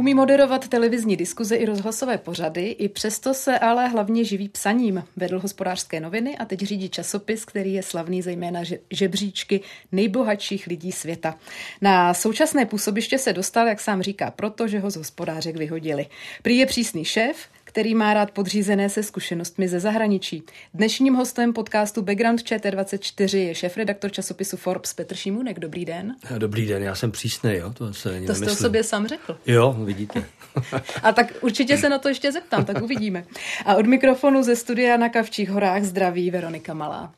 Umí moderovat televizní diskuze i rozhlasové pořady, i přesto se ale hlavně živí psaním. Vedl hospodářské noviny a teď řídí časopis, který je slavný zejména žebříčky nejbohatších lidí světa. Na současné působiště se dostal, jak sám říká, proto, že ho z hospodářek vyhodili. Prý je přísný šéf, který má rád podřízené se zkušenostmi ze zahraničí. Dnešním hostem podcastu Background ČT24 je šéf-redaktor časopisu Forbes Petr Šimunek. Dobrý den. Dobrý den, já jsem přísný, jo, to se není To jste o sobě sám řekl. Jo, vidíte. A tak určitě se na to ještě zeptám, tak uvidíme. A od mikrofonu ze studia na Kavčích horách zdraví Veronika Malá.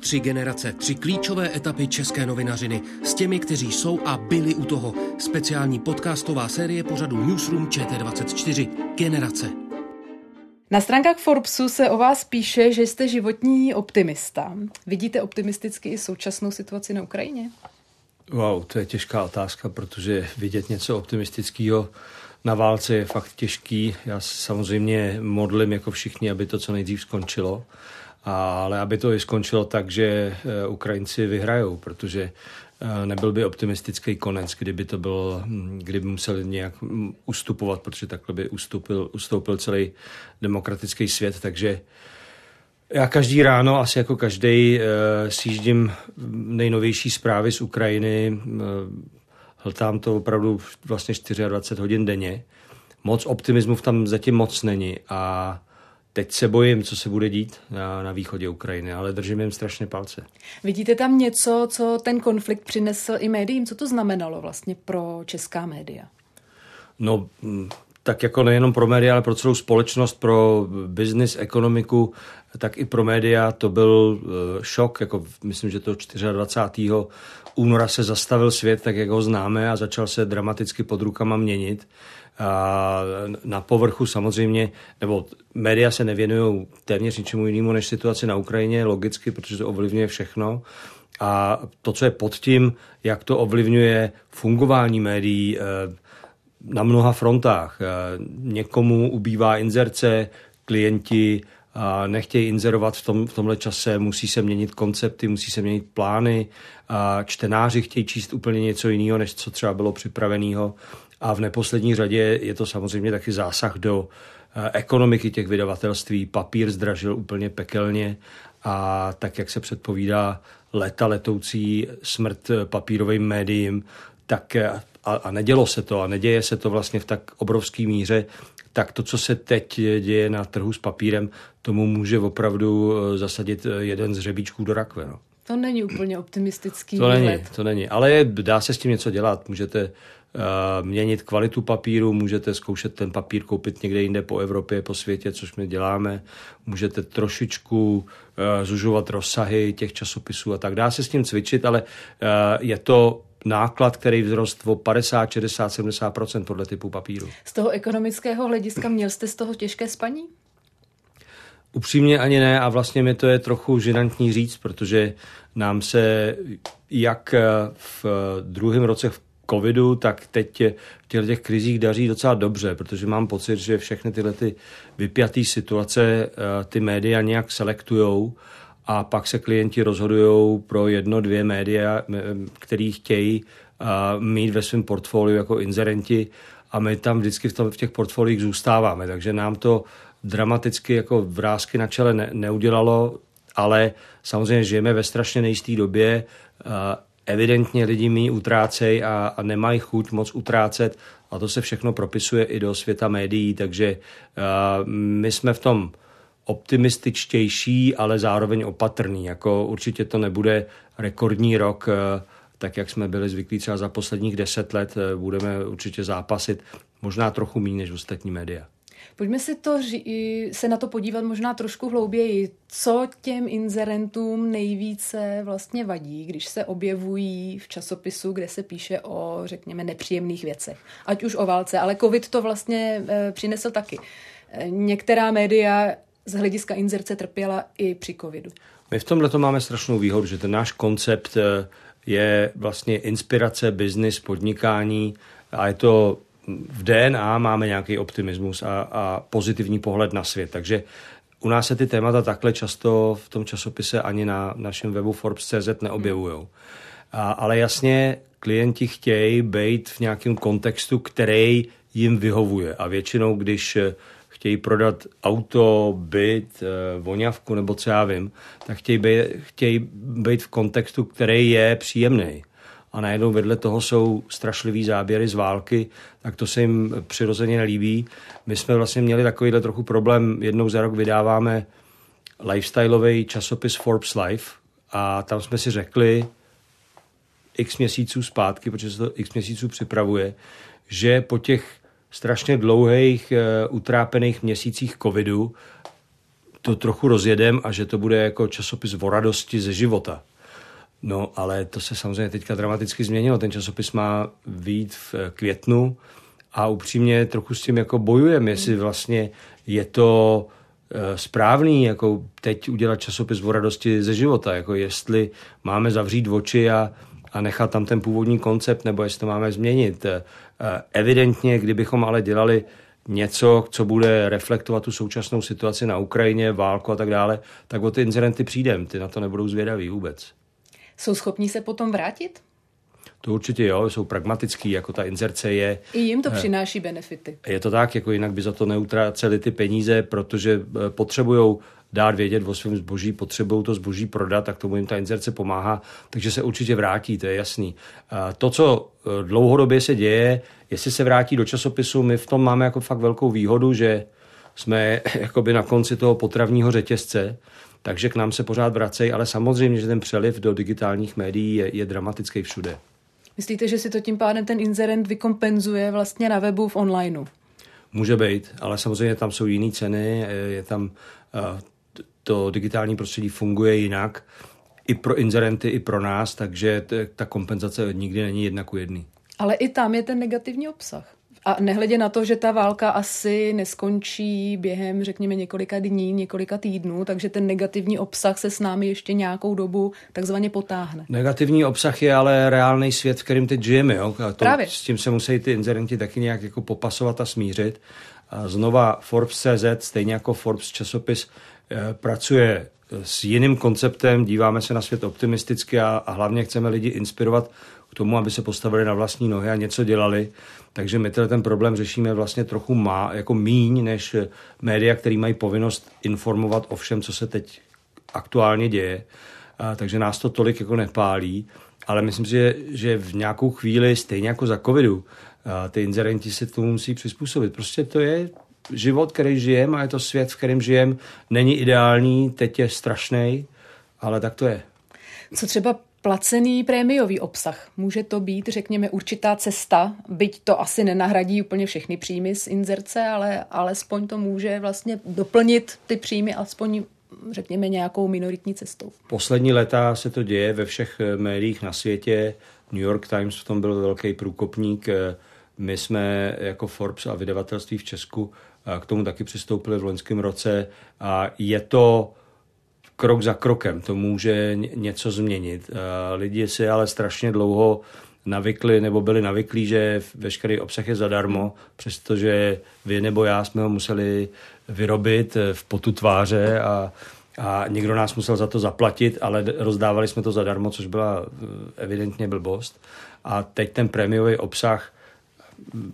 Tři generace, tři klíčové etapy české novinařiny s těmi, kteří jsou a byli u toho. Speciální podcastová série pořadu Newsroom ČT24. Generace. Na stránkách Forbesu se o vás píše, že jste životní optimista. Vidíte optimisticky i současnou situaci na Ukrajině? Wow, to je těžká otázka, protože vidět něco optimistického na válce je fakt těžký. Já samozřejmě modlím jako všichni, aby to co nejdřív skončilo ale aby to i skončilo tak, že eh, Ukrajinci vyhrajou, protože eh, nebyl by optimistický konec, kdyby to bylo, hm, kdyby museli nějak hm, ustupovat, protože takhle by ustupil, ustoupil celý demokratický svět, takže já každý ráno, asi jako každý, eh, sjíždím nejnovější zprávy z Ukrajiny, hltám to opravdu vlastně 24 hodin denně. Moc optimismu tam zatím moc není a Teď se bojím, co se bude dít na, na východě Ukrajiny, ale držím jim strašně palce. Vidíte tam něco, co ten konflikt přinesl i médiím? Co to znamenalo vlastně pro česká média? No, tak jako nejenom pro média, ale pro celou společnost, pro business, ekonomiku, tak i pro média to byl eh, šok. Jako myslím, že to 24. února se zastavil svět, tak jak ho známe a začal se dramaticky pod rukama měnit. Na povrchu samozřejmě, nebo média se nevěnují téměř ničemu jinému než situaci na Ukrajině, logicky, protože to ovlivňuje všechno. A to, co je pod tím, jak to ovlivňuje fungování médií eh, na mnoha frontách. Eh, někomu ubývá inzerce, klienti nechtějí inzerovat v, tom, v tomhle čase, musí se měnit koncepty, musí se měnit plány, čtenáři chtějí číst úplně něco jiného, než co třeba bylo připraveného a v neposlední řadě je to samozřejmě taky zásah do eh, ekonomiky těch vydavatelství. Papír zdražil úplně pekelně a tak, jak se předpovídá leta letoucí smrt eh, papírovým médiím, tak eh, a, a nedělo se to a neděje se to vlastně v tak obrovské míře, tak to, co se teď děje na trhu s papírem, tomu může opravdu zasadit jeden z řebíčků do rakve. No. To není úplně optimistický To výhled. není, to není, ale dá se s tím něco dělat. Můžete měnit kvalitu papíru, můžete zkoušet ten papír koupit někde jinde po Evropě, po světě, což my děláme. Můžete trošičku eh, zužovat rozsahy těch časopisů a tak. Dá se s tím cvičit, ale eh, je to náklad, který vzrost o 50, 60, 70% podle typu papíru. Z toho ekonomického hlediska měl jste z toho těžké spaní? Upřímně ani ne a vlastně mi to je trochu žinantní říct, protože nám se jak v druhém roce v covidu, tak teď v těchto těch krizích daří docela dobře, protože mám pocit, že všechny tyhle ty vypjaté situace eh, ty média nějak selektujou a pak se klienti rozhodují pro jedno, dvě média, který chtějí eh, mít ve svém portfoliu jako inzerenti a my tam vždycky v, tom, v těch portfoliích zůstáváme, takže nám to dramaticky jako vrázky na čele ne, neudělalo, ale samozřejmě žijeme ve strašně nejisté době, eh, evidentně lidi mi utrácejí a, a nemají chuť moc utrácet a to se všechno propisuje i do světa médií, takže uh, my jsme v tom optimističtější, ale zároveň opatrný. Jako určitě to nebude rekordní rok, tak jak jsme byli zvyklí třeba za posledních deset let, budeme určitě zápasit možná trochu méně než ostatní média. Pojďme si to, se na to podívat možná trošku hlouběji. Co těm inzerentům nejvíce vlastně vadí, když se objevují v časopisu, kde se píše o, řekněme, nepříjemných věcech. Ať už o válce, ale covid to vlastně e, přinesl taky. E, některá média z hlediska inzerce trpěla i při covidu. My v tomhle máme strašnou výhodu, že ten náš koncept e, je vlastně inspirace, biznis, podnikání a je to v DNA máme nějaký optimismus a, a pozitivní pohled na svět. Takže u nás se ty témata takhle často v tom časopise ani na našem webu Forbes.cz neobjevují. ale jasně klienti chtějí být v nějakém kontextu, který jim vyhovuje. A většinou, když chtějí prodat auto, byt, eh, voňavku nebo co já vím, tak chtějí být, chtějí být v kontextu, který je příjemný a najednou vedle toho jsou strašlivý záběry z války, tak to se jim přirozeně nelíbí. My jsme vlastně měli takovýhle trochu problém, jednou za rok vydáváme lifestyleový časopis Forbes Life a tam jsme si řekli x měsíců zpátky, protože se to x měsíců připravuje, že po těch strašně dlouhých uh, utrápených měsících covidu to trochu rozjedem a že to bude jako časopis o radosti ze života. No, ale to se samozřejmě teďka dramaticky změnilo. Ten časopis má výjít v eh, květnu a upřímně trochu s tím jako bojujeme, jestli vlastně je to eh, správný, jako teď udělat časopis o radosti ze života, jako jestli máme zavřít oči a, a nechat tam ten původní koncept, nebo jestli to máme změnit. Eh, evidentně, kdybychom ale dělali něco, co bude reflektovat tu současnou situaci na Ukrajině, válku a tak dále, tak o ty incidenty přijdem, ty na to nebudou zvědaví vůbec. Jsou schopní se potom vrátit? To určitě jo, jsou pragmatický, jako ta inzerce je. I jim to eh, přináší benefity. Je to tak, jako jinak by za to neutráceli ty peníze, protože eh, potřebují dát vědět o svém zboží, potřebují to zboží prodat, tak tomu jim ta inzerce pomáhá, takže se určitě vrátí, to je jasný. To, co eh, dlouhodobě se děje, jestli se vrátí do časopisu, my v tom máme jako fakt velkou výhodu, že jsme jakoby na konci toho potravního řetězce, takže k nám se pořád vracejí, ale samozřejmě, že ten přeliv do digitálních médií je, je dramatický všude. Myslíte, že si to tím pádem ten inzerent vykompenzuje vlastně na webu v onlineu? Může být, ale samozřejmě tam jsou jiné ceny, je tam eh, to digitální prostředí funguje jinak i pro inzerenty, i pro nás, takže ta kompenzace nikdy není jedna ku jedný. Ale i tam je ten negativní obsah. A nehledě na to, že ta válka asi neskončí během, řekněme, několika dní, několika týdnů, takže ten negativní obsah se s námi ještě nějakou dobu takzvaně potáhne. Negativní obsah je ale reálný svět, v kterém teď žijeme. Jo? A to, Právě. S tím se musí ty inzerenti taky nějak jako popasovat a smířit. A znova Forbes.cz, stejně jako Forbes časopis, eh, pracuje s jiným konceptem, díváme se na svět optimisticky a, a hlavně chceme lidi inspirovat k tomu, aby se postavili na vlastní nohy a něco dělali. Takže my ten problém řešíme vlastně trochu má, jako míň než média, které mají povinnost informovat o všem, co se teď aktuálně děje. A, takže nás to tolik jako nepálí, ale myslím si, že, že v nějakou chvíli, stejně jako za covidu, a ty inzerenti se tomu musí přizpůsobit. Prostě to je život, který žijeme a je to svět, v kterém žijeme. Není ideální, teď je strašný, ale tak to je. Co třeba placený prémiový obsah. Může to být, řekněme, určitá cesta, byť to asi nenahradí úplně všechny příjmy z inzerce, ale alespoň to může vlastně doplnit ty příjmy aspoň řekněme nějakou minoritní cestou. Poslední léta se to děje ve všech eh, médiích na světě. New York Times v tom byl velký průkopník. Eh, my jsme jako Forbes a vydavatelství v Česku eh, k tomu taky přistoupili v loňském roce a je to krok za krokem to může něco změnit. Lidi si ale strašně dlouho navykli nebo byli navyklí, že veškerý obsah je zadarmo, přestože vy nebo já jsme ho museli vyrobit v potu tváře a, a někdo nás musel za to zaplatit, ale rozdávali jsme to zadarmo, což byla eh, evidentně blbost. A teď ten prémiový obsah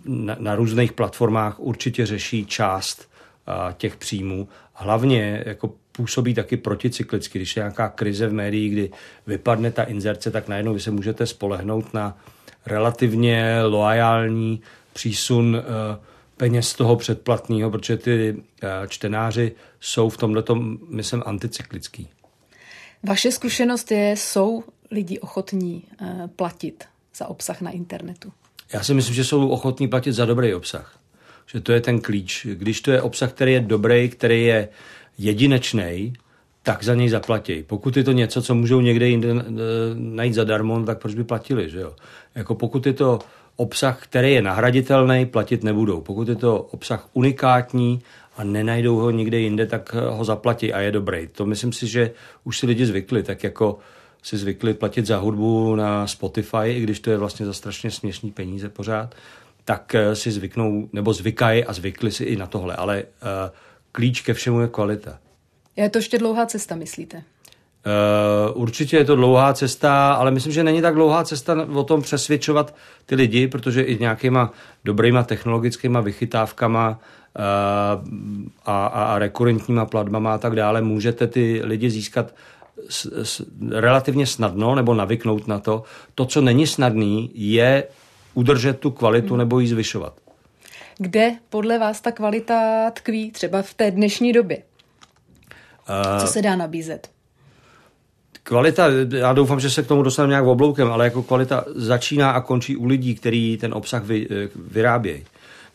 na, na různých platformách určitě řeší část a, těch příjmů. Hlavně jako působí taky proticyklicky. Když je nějaká krize v médiích, kdy vypadne ta inzerce, tak najednou vy se můžete spolehnout na relativně loajální přísun uh, peněz toho předplatného, protože ty uh, čtenáři jsou v tomhle, myslím, anticyklický. Vaše zkušenost je, jsou lidi ochotní uh, platit za obsah na internetu? Já si myslím, že jsou ochotní platit za dobrý obsah. že to je ten klíč. Když to je obsah, který je dobrý, který je jedinečný, tak za něj zaplatí. Pokud je to něco, co můžou někde jinde eh, najít zadarmo, tak proč by platili, že jo? Jako pokud je to obsah, který je nahraditelný, platit nebudou. Pokud je to obsah unikátní a nenajdou ho nikde jinde, tak ho zaplatí a je dobrý. To myslím si, že už si lidi zvykli, tak jako si zvykli platit za hudbu na Spotify, i když to je vlastně za strašně směšný peníze pořád, tak eh, si zvyknou, nebo zvykají a zvykli si i na tohle. Ale uh, klíč ke všemu je kvalita. Je to ještě dlouhá cesta, myslíte? Uh, určitě je to dlouhá cesta, ale myslím, že není tak dlouhá cesta o tom přesvědčovat ty lidi, protože i nějakýma dobrýma technologickýma vychytávkama uh, a, a, a rekurentníma platbama a tak dále můžete ty lidi získat s, s, relativně snadno nebo navyknout na to. To, co není snadný, je udržet tu kvalitu hmm. nebo ji zvyšovat. Kde podle vás ta kvalita tkví třeba v té dnešní době? Uh, co se dá nabízet? Kvalita, já doufám, že se k tomu dostaneme nějak obloukem, ale jako kvalita začíná a končí u lidí, kteří ten obsah vy, eh, vyrábějí.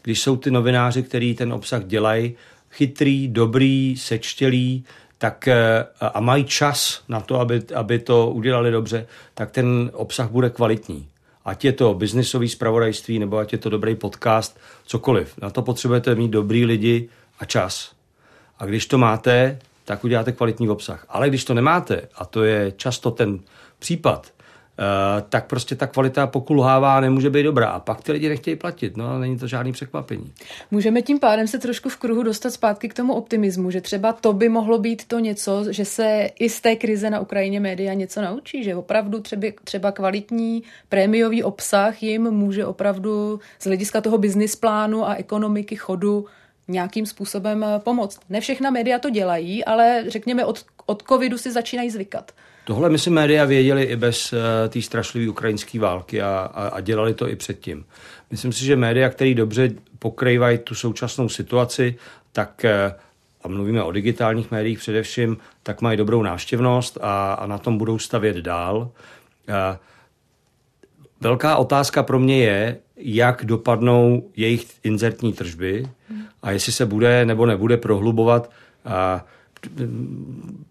Když jsou ty novináři, kteří ten obsah dělají, chytrý, dobrý, sečtělý, tak eh, a mají čas na to, aby, aby to udělali dobře, tak ten obsah bude kvalitní. Ať je to biznisový zpravodajství, nebo ať je to dobrý podcast, cokoliv. Na to potřebujete mít dobrý lidi a čas. A když to máte, tak uděláte kvalitní obsah. Ale když to nemáte, a to je často ten případ, tak prostě ta kvalita pokulhává a nemůže být dobrá. A pak ty lidi nechtějí platit, no není to žádný překvapení. Můžeme tím pádem se trošku v kruhu dostat zpátky k tomu optimismu, že třeba to by mohlo být to něco, že se i z té krize na Ukrajině média něco naučí, že opravdu třeba, třeba kvalitní prémiový obsah jim může opravdu z hlediska toho business plánu a ekonomiky chodu nějakým způsobem eh, pomoct. Ne všechna média to dělají, ale řekněme od, od covidu si začínají zvykat. Tohle my si média věděli i bez uh, té strašlivé ukrajinské války a, a, a dělali to i předtím. Myslím si, že média, které dobře pokrývají tu současnou situaci, tak uh, a mluvíme o digitálních médiích především, tak mají dobrou návštěvnost a, a na tom budou stavět dál. Uh, velká otázka pro mě je, jak dopadnou jejich inzertní tržby a jestli se bude nebo nebude prohlubovat. A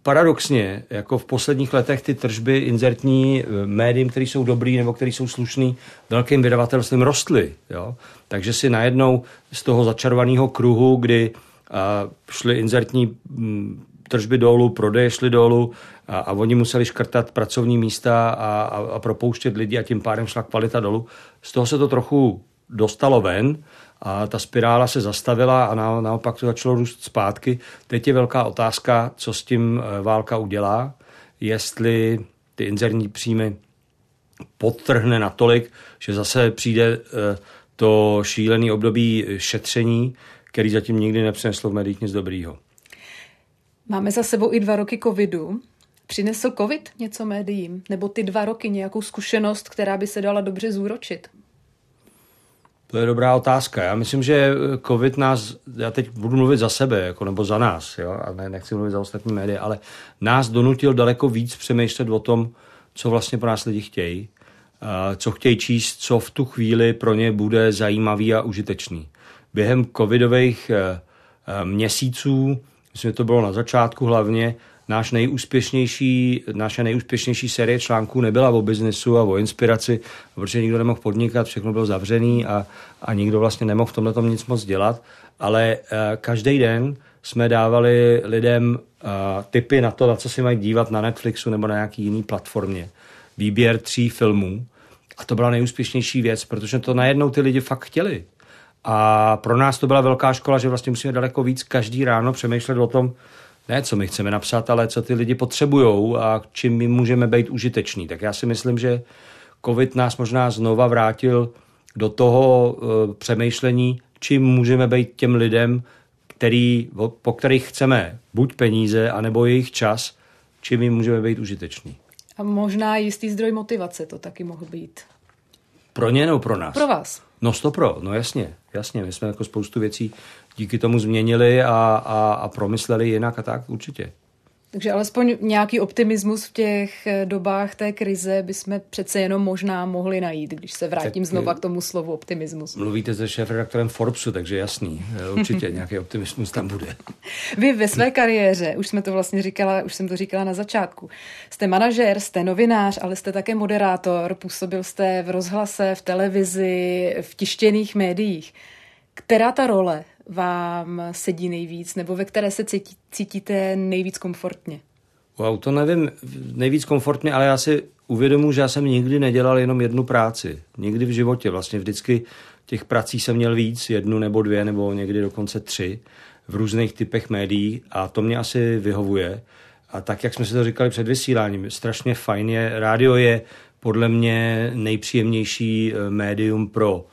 paradoxně, jako v posledních letech ty tržby inzertní eh, médiím, které jsou dobrý nebo které jsou slušný, velkým vydavatelstvím rostly. Jo? Takže si najednou z toho začarovaného kruhu, kdy a, šly inzertní mm, tržby dolů, prodeje šly dolů a, a oni museli škrtat pracovní místa a, a, a propouštět lidi a tím pádem šla kvalita dolů. Z toho se to trochu dostalo ven a ta spirála se zastavila a na, naopak to začalo růst zpátky. Teď je velká otázka, co s tím eh, válka udělá, jestli ty inzerní příjmy podtrhne natolik, že zase přijde eh, to šílený období šetření, který zatím nikdy nepřineslo v médiích nic dobrýho. Máme za sebou i dva roky covidu. Přinesl covid něco médiím? Nebo ty dva roky nějakou zkušenost, která by se dala dobře zúročit? To je dobrá otázka. Já myslím, že COVID nás, já teď budu mluvit za sebe, jako, nebo za nás, jo, a ne, nechci mluvit za ostatní média, ale nás donutil daleko víc přemýšlet o tom, co vlastně pro nás lidi chtějí, co chtějí číst, co v tu chvíli pro ně bude zajímavý a užitečný. Během covidových eh, eh, měsíců, myslím, že to bylo na začátku hlavně, náš nejúspěšnější, naše nejúspěšnější série článků nebyla o biznesu a o inspiraci, protože nikdo nemohl podnikat, všechno bylo zavřený a, a nikdo vlastně nemohl v tomhle nic moc dělat, ale uh, každý den jsme dávali lidem uh, tipy na to, na co si mají dívat na Netflixu nebo na nějaký jiný platformě. Výběr tří filmů a to byla nejúspěšnější věc, protože to najednou ty lidi fakt chtěli. A pro nás to byla velká škola, že vlastně musíme daleko víc každý ráno přemýšlet o tom, ne co my chceme napsat, ale co ty lidi potřebují a čím my můžeme být užiteční. Tak já si myslím, že COVID nás možná znova vrátil do toho uh, přemýšlení, čím můžeme být těm lidem, který, po kterých chceme buď peníze, anebo jejich čas, čím jim můžeme být užiteční. A možná jistý zdroj motivace to taky mohl být. Pro ně nebo pro nás? Pro vás. No stopro, no jasně, jasně. My jsme jako spoustu věcí díky tomu změnili a, a, a promysleli jinak a tak určitě. Takže alespoň nějaký optimismus v těch eh, dobách té krize bychom přece jenom možná mohli najít, když se vrátím tak, znova k tomu slovu optimismus. Mluvíte se šéf-redaktorem Forbesu, takže jasný, eh, určitě nějaký optimismus tam bude. Vy ve své kariéře, už jsme to vlastně říkala, už jsem to říkala na začátku, jste manažer, jste novinář, ale jste také moderátor, působil jste v rozhlase, v televizi, v tištěných médiích. Která ta role vám sedí nejvíc, nebo ve které se cítí, cítíte nejvíc komfortně? Wow, to nevím nejvíc komfortně, ale já si uvědomuji, že já jsem nikdy nedělal jenom jednu práci. Nikdy v životě. Vlastně vždycky těch prací jsem měl víc, jednu nebo dvě, nebo někdy dokonce tři v různých typech médií a to mě asi vyhovuje. A tak, jak jsme si to říkali před vysíláním, strašně fajn je. Rádio je podle mě nejpříjemnější eh, médium pro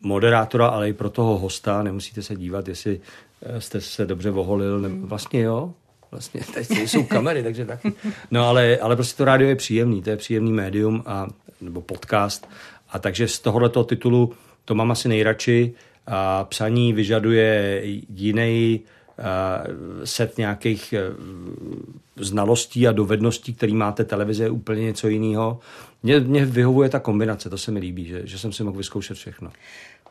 moderátora, ale i pro toho hosta. Nemusíte se dívat, jestli eh, jste se dobře voholil. Ne, vlastně jo, vlastně teď jsou kamery, takže tak. No ale, ale prostě to rádio je příjemný, to je příjemný médium a, nebo podcast. A takže z tohoto titulu to mám asi nejradši. A psaní vyžaduje jiný set nějakých e, znalostí a dovedností, který máte televize, je úplně něco jiného. Mně, mně vyhovuje ta kombinace, to se mi líbí, že, že jsem si mohl vyzkoušet všechno.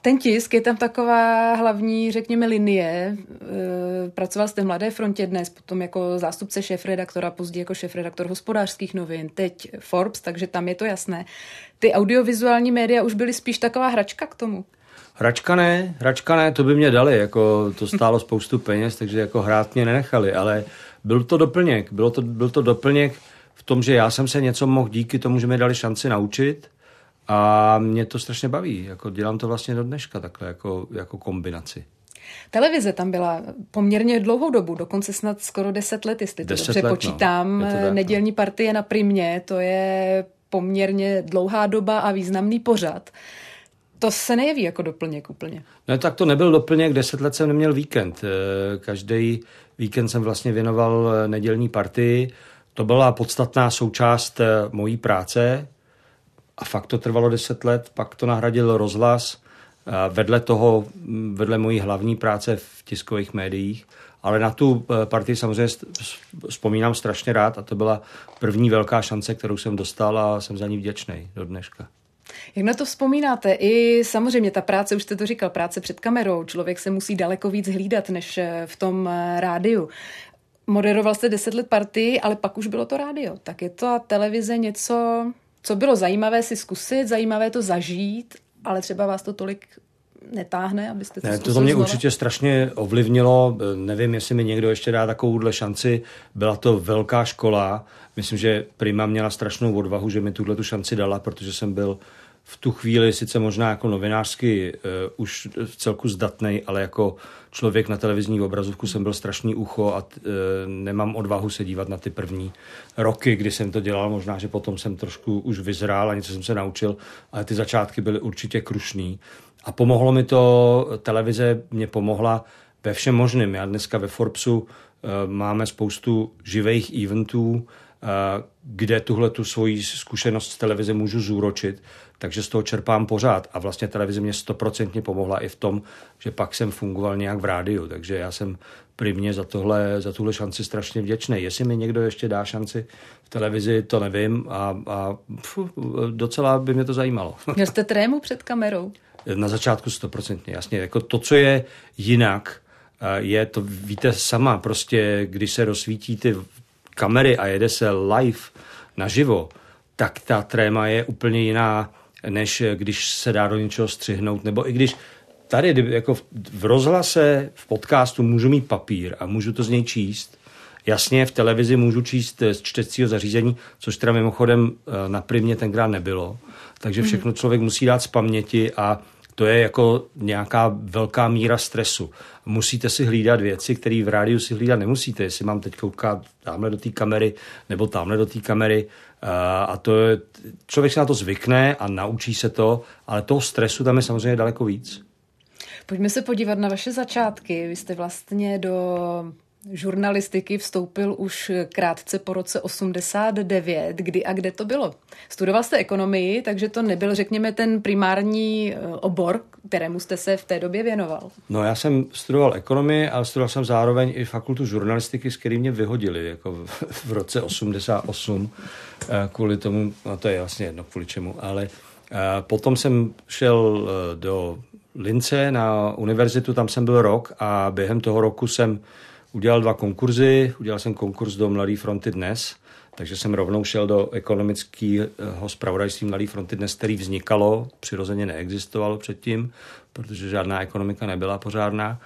Ten tisk je tam taková hlavní, řekněme, linie. E, pracoval jste v Mladé frontě dnes, potom jako zástupce šéf-redaktora, později jako šéf-redaktor hospodářských novin, teď Forbes, takže tam je to jasné. Ty audiovizuální média už byly spíš taková hračka k tomu? Hračka ne, hračka ne, to by mě dali, jako to stálo spoustu peněz, takže jako hrát mě nenechali, ale byl to doplněk, bylo to, byl to doplněk v tom, že já jsem se něco mohl díky tomu, že mi dali šanci naučit a mě to strašně baví, jako dělám to vlastně do dneška takhle jako, jako kombinaci. Televize tam byla poměrně dlouhou dobu, dokonce snad skoro deset let, jestli to dobře let, no. počítám. No. Tak, Nedělní no. partie na Primě, to je poměrně dlouhá doba a významný pořad. To se nejeví jako doplněk úplně. No tak to nebyl doplněk, deset let jsem neměl víkend. Eh, každý víkend jsem vlastně věnoval eh, nedělní partii. To byla podstatná součást eh, mojí práce a fakt to trvalo deset let. Pak to nahradil rozhlas vedle toho, mm, vedle mojí hlavní práce v tiskových médiích. Ale na tu partii samozřejmě vzpomínám strašně rád a to byla první velká šance, kterou jsem dostal a jsem za ní vděčný do dneška. Jak na to vzpomínáte? I samozřejmě ta práce, už jste to říkal, práce před kamerou. Člověk se musí daleko víc hlídat než eh, v tom eh, rádiu. Moderoval jste deset let partii, ale pak už bylo to rádio. Tak je to televize něco, co bylo zajímavé si zkusit, zajímavé to zažít, ale třeba vás to tolik netáhne, abyste to ne, to, mě určitě strašně ovlivnilo. Nevím, jestli mi někdo ještě dá takovouhle šanci. Byla to velká škola. Myslím, že Prima měla strašnou odvahu, že mi tuhle tu šanci dala, protože jsem byl v tu chvíli sice možná jako novinářsky uh, už v celku zdatný, ale jako člověk na televizní obrazovku jsem byl strašný ucho a uh, nemám odvahu se dívat na ty první roky, kdy jsem to dělal. Možná, že potom jsem trošku už vyzrál a něco jsem se naučil, ale ty začátky byly určitě krušný. A pomohlo mi to, televize mě pomohla ve všem možném. Já dneska ve Forbesu uh, máme spoustu živých eventů, kde tuhle tu svoji zkušenost z televize můžu zúročit, takže z toho čerpám pořád. A vlastně televize mě stoprocentně pomohla i v tom, že pak jsem fungoval nějak v rádiu, takže já jsem primě za, tohle, za tuhle šanci strašně vděčný. Jestli mi někdo ještě dá šanci v televizi, to nevím a, a pfu, docela by mě to zajímalo. Měl jste trému před kamerou? Na začátku stoprocentně, jasně. Jako to, co je jinak, je to, víte sama, prostě, když se rozsvítí ty kamery a jede se live naživo, tak ta tréma je úplně jiná, než když se dá do něčeho střihnout, nebo i když tady jako v rozhlase, v podcastu můžu mít papír a můžu to z něj číst. Jasně, v televizi můžu číst z čtecího zařízení, což teda mimochodem eh, na primě tenkrát nebylo. Takže mhm. všechno člověk musí dát z paměti a to je jako nějaká velká míra stresu. Musíte si hlídat věci, které v rádiu si hlídat nemusíte. Jestli mám teď koukat tamhle do té kamery nebo tamhle do té kamery. A to je, člověk se na to zvykne a naučí se to, ale toho stresu tam je samozřejmě daleko víc. Pojďme se podívat na vaše začátky. Vy jste vlastně do žurnalistiky vstoupil už krátce po roce 89. Kdy a kde to bylo? Studoval jste ekonomii, takže to nebyl, řekněme, ten primární eh, obor, kterému jste se v té době věnoval. No já jsem studoval ekonomii, ale studoval jsem zároveň i fakultu žurnalistiky, s kterým mě vyhodili jako v roce 88 eh, kvůli tomu, no to je vlastně jedno kvůli čemu, ale potom jsem šel do Lince na univerzitu, tam jsem byl rok a během toho roku jsem udělal dva konkurzy. Udělal jsem konkurs do Mladé fronty dnes, takže jsem rovnou šel do ekonomického zpravodajství Mladé fronty dnes, který vznikalo, přirozeně neexistovalo předtím, protože žádná ekonomika nebyla pořádná.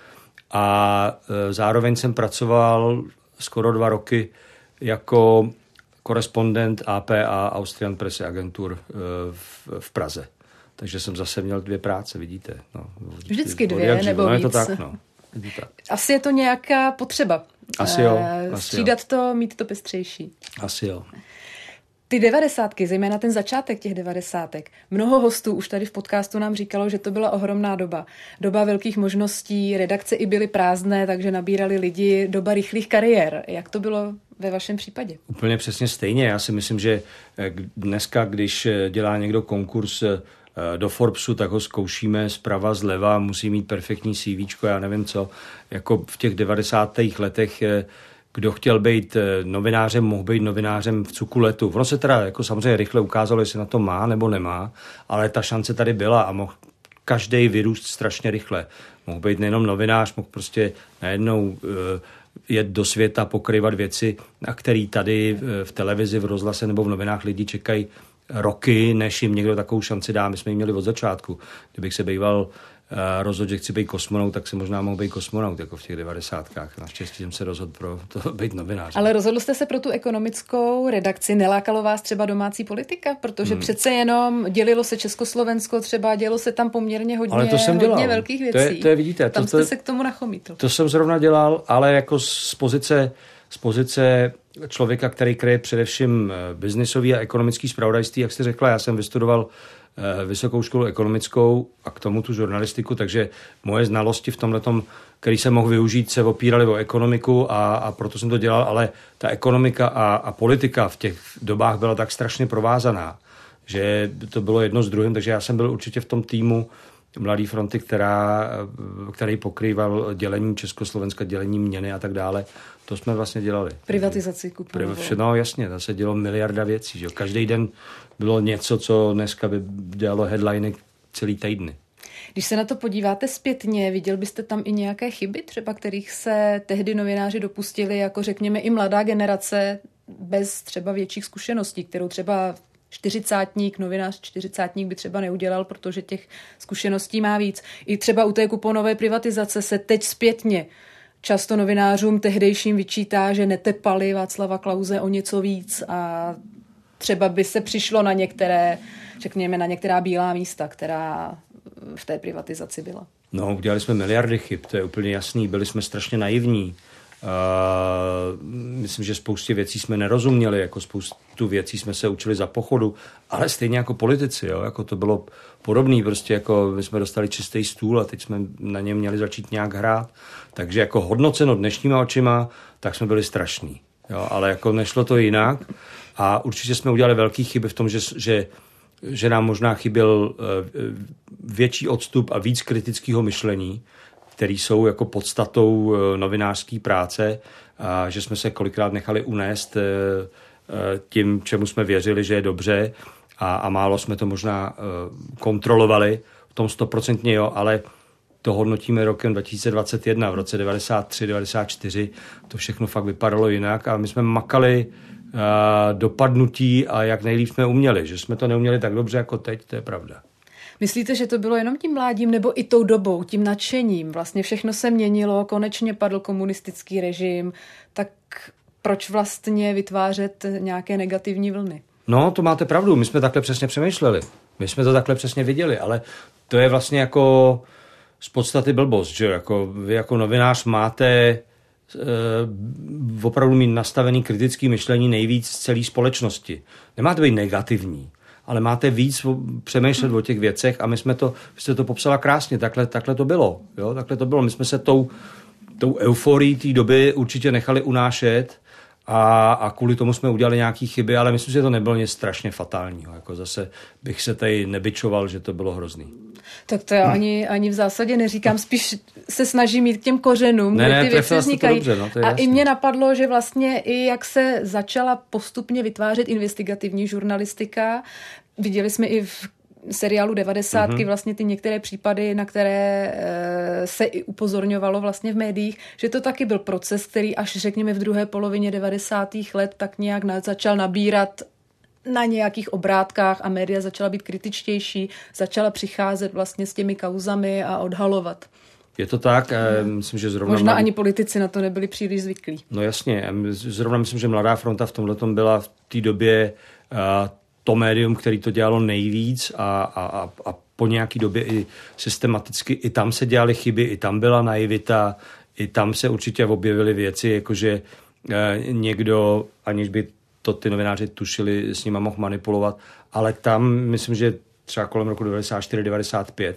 A e, zároveň jsem pracoval skoro dva roky jako korespondent APA Austrian Presse Agentur e, v Praze. Takže jsem zase měl dvě práce, vidíte. No, Vždycky dvě, nebo no, víc. Je to tak, no. Asi je to nějaká potřeba. Asi jo. Eh, asi Střídat jo. to, mít to pestřejší. Asi jo. Ty devadesátky, zejména ten začátek těch devadesátek. Mnoho hostů už tady v podcastu nám říkalo, že to byla ohromná doba. Doba velkých možností, redakce i byly prázdné, takže nabírali lidi, doba rychlých kariér. Jak to bylo ve vašem případě? Úplně přesně stejně. Já si myslím, že eh, dneska, když eh, dělá někdo konkurs do Forbesu, tak ho zkoušíme zprava, zleva, musí mít perfektní CV, já nevím co. Jako v těch 90. letech kdo chtěl být eh, novinářem, mohl být novinářem v cuku letu. Ono se teda jako samozřejmě rychle ukázalo, jestli na to má nebo nemá, ale ta šance tady byla a mohl každý vyrůst strašně rychle. Mohl být nejenom novinář, mohl prostě najednou uh, jet do světa, pokryvat věci, na které tady v televizi, v rozhlase nebo v novinách lidi čekají roky, než jim někdo takovou šanci dá. My jsme ji měli od začátku. Kdybych se býval uh, rozhodl, že chci být kosmonaut, tak se možná mohl být kosmonaut, jako v těch devadesátkách. Naštěstí jsem se rozhodl pro to být novinář. Ale rozhodl jste se pro tu ekonomickou redakci, nelákalo vás třeba domácí politika, protože hmm. přece jenom dělilo se Československo, třeba dělo se tam poměrně hodně, ale to jsem dělal. hodně velkých věcí. To je, to je vidíte. Tam to, jste to, se k tomu nachomítl. To jsem zrovna dělal, ale jako z pozice, z pozice člověka, který kryje především eh, biznisový a ekonomický zpravodajství, jak jste řekla, já jsem vystudoval eh, vysokou školu ekonomickou a k tomu tu žurnalistiku, takže moje znalosti v tomhle, který jsem mohl využít, se opíraly o ekonomiku a, a proto jsem to dělal, ale ta ekonomika a, a politika v těch dobách byla tak strašně provázaná, že to bylo jedno s druhým, takže já jsem byl určitě v tom týmu Mladé fronty, která, který pokrýval dělení Československa, dělení měny a tak dále. To jsme vlastně dělali. Privatizaci kuponovou. No jasně, to se dělo miliarda věcí. Že? Každý den bylo něco, co dneska by dělalo headliny celý týdny. Když se na to podíváte zpětně, viděl byste tam i nějaké chyby, třeba kterých se tehdy novináři dopustili, jako řekněme i mladá generace, bez třeba větších zkušeností, kterou třeba čtyřicátník, novinář čtyřicátník by třeba neudělal, protože těch zkušeností má víc. I třeba u té kuponové privatizace se teď zpětně často novinářům tehdejším vyčítá, že netepali Václava Klauze o něco víc a třeba by se přišlo na některé, řekněme, na některá bílá místa, která v té privatizaci byla. No, udělali jsme miliardy chyb, to je úplně jasný, byli jsme strašně naivní. Uh, myslím, že spoustě věcí jsme nerozuměli, jako spoustu věcí jsme se učili za pochodu, ale stejně jako politici, jo, jako to bylo podobné, prostě jako my jsme dostali čistý stůl a teď jsme na něm měli začít nějak hrát, takže jako hodnoceno dnešníma očima, tak jsme byli strašní, jo, ale jako nešlo to jinak. A určitě jsme udělali velký chyby v tom, že, že že nám možná chyběl eh, větší odstup a víc kritického myšlení, který jsou jako podstatou eh, novinářské práce a že jsme se kolikrát nechali unést eh, eh, tím, čemu jsme věřili, že je dobře a, a málo jsme to možná kontrolovali, v tom stoprocentně jo, ale to hodnotíme rokem 2021, v roce 93, 94, to všechno fakt vypadalo jinak a my jsme makali dopadnutí a jak nejlíp jsme uměli, že jsme to neuměli tak dobře jako teď, to je pravda. Myslíte, že to bylo jenom tím mládím nebo i tou dobou, tím nadšením? Vlastně všechno se měnilo, konečně padl komunistický režim, tak proč vlastně vytvářet nějaké negativní vlny? No, to máte pravdu, my jsme takhle přesně přemýšleli. My jsme to takhle přesně viděli, ale to je vlastně jako z podstaty blbost, že jako vy jako novinář máte e, opravdu mít nastavený kritický myšlení nejvíc z celé společnosti. Nemáte být negativní ale máte víc přemýšlet o těch věcech a my jsme to, vy jste to popsala krásně, takhle, takhle to bylo, jo, takhle to bylo. My jsme se tou, tou euforií té doby určitě nechali unášet a, a kvůli tomu jsme udělali nějaké chyby, ale myslím, že to nebylo nic strašně fatálního. Jako zase bych se tady nebyčoval, že to bylo hrozný. Tak to já ani, ani v zásadě neříkám, spíš se snažím mít k těm kořenům, ne, kde ty věci vznikají. Dobře, no, a jasný. i mě napadlo, že vlastně i jak se začala postupně vytvářet investigativní žurnalistika, viděli jsme i v seriálu 90. Mm-hmm. vlastně ty některé případy, na které e, se i upozorňovalo vlastně v médiích, že to taky byl proces, který až řekněme v druhé polovině 90. let tak nějak na, začal nabírat na nějakých obrátkách a média začala být kritičtější, začala přicházet vlastně s těmi kauzami a odhalovat. Je to tak, hmm. myslím, že zrovna... Možná ani politici na to nebyli příliš zvyklí. No jasně, zrovna myslím, že Mladá fronta v tomhle byla v té době to médium, který to dělalo nejvíc a, a, a po nějaký době i systematicky, i tam se dělaly chyby, i tam byla naivita, i tam se určitě objevily věci, jakože eh, někdo, aniž by to ty novináři tušili, s nima mohl manipulovat, ale tam myslím, že třeba kolem roku 94-95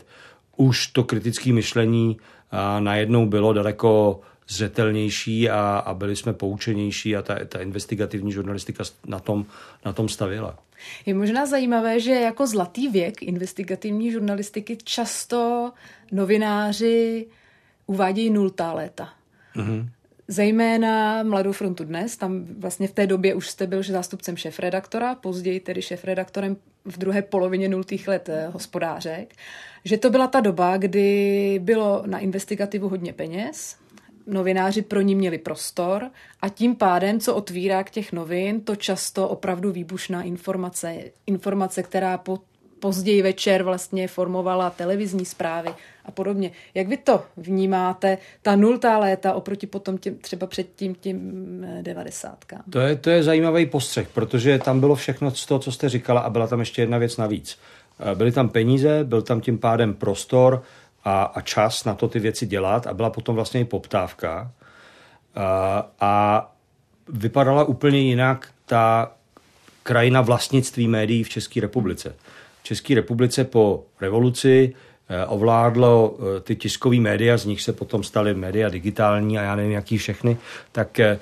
už to kritické myšlení a najednou bylo daleko zřetelnější a, a byli jsme poučenější a ta, ta investigativní žurnalistika na tom, na tom stavila. Je možná zajímavé, že jako zlatý věk investigativní žurnalistiky často novináři uvádějí nultá léta. Mm-hmm. Zejména Mladou frontu dnes, tam vlastně v té době už jste byl zástupcem šefredaktora, později tedy šefredaktorem v druhé polovině nultých let eh, hospodářek, že to byla ta doba, kdy bylo na investigativu hodně peněz, novináři pro ní měli prostor a tím pádem, co otvírá k těch novin, to často opravdu výbušná informace, informace, která po, později večer vlastně formovala televizní zprávy a podobně. Jak vy to vnímáte, ta nultá léta oproti potom těm, třeba před tím tím eh, devadesátkám? To je, to je zajímavý postřeh, protože tam bylo všechno z toho, co jste říkala a byla tam ještě jedna věc navíc. Eh, byly tam peníze, byl tam tím pádem prostor, a, a čas na to ty věci dělat a byla potom vlastně i poptávka. A, a vypadala úplně jinak ta krajina vlastnictví médií v České republice. V České republice po revoluci eh, ovládlo eh, ty tiskové média, z nich se potom staly média digitální a já nevím, jaký všechny, tak eh,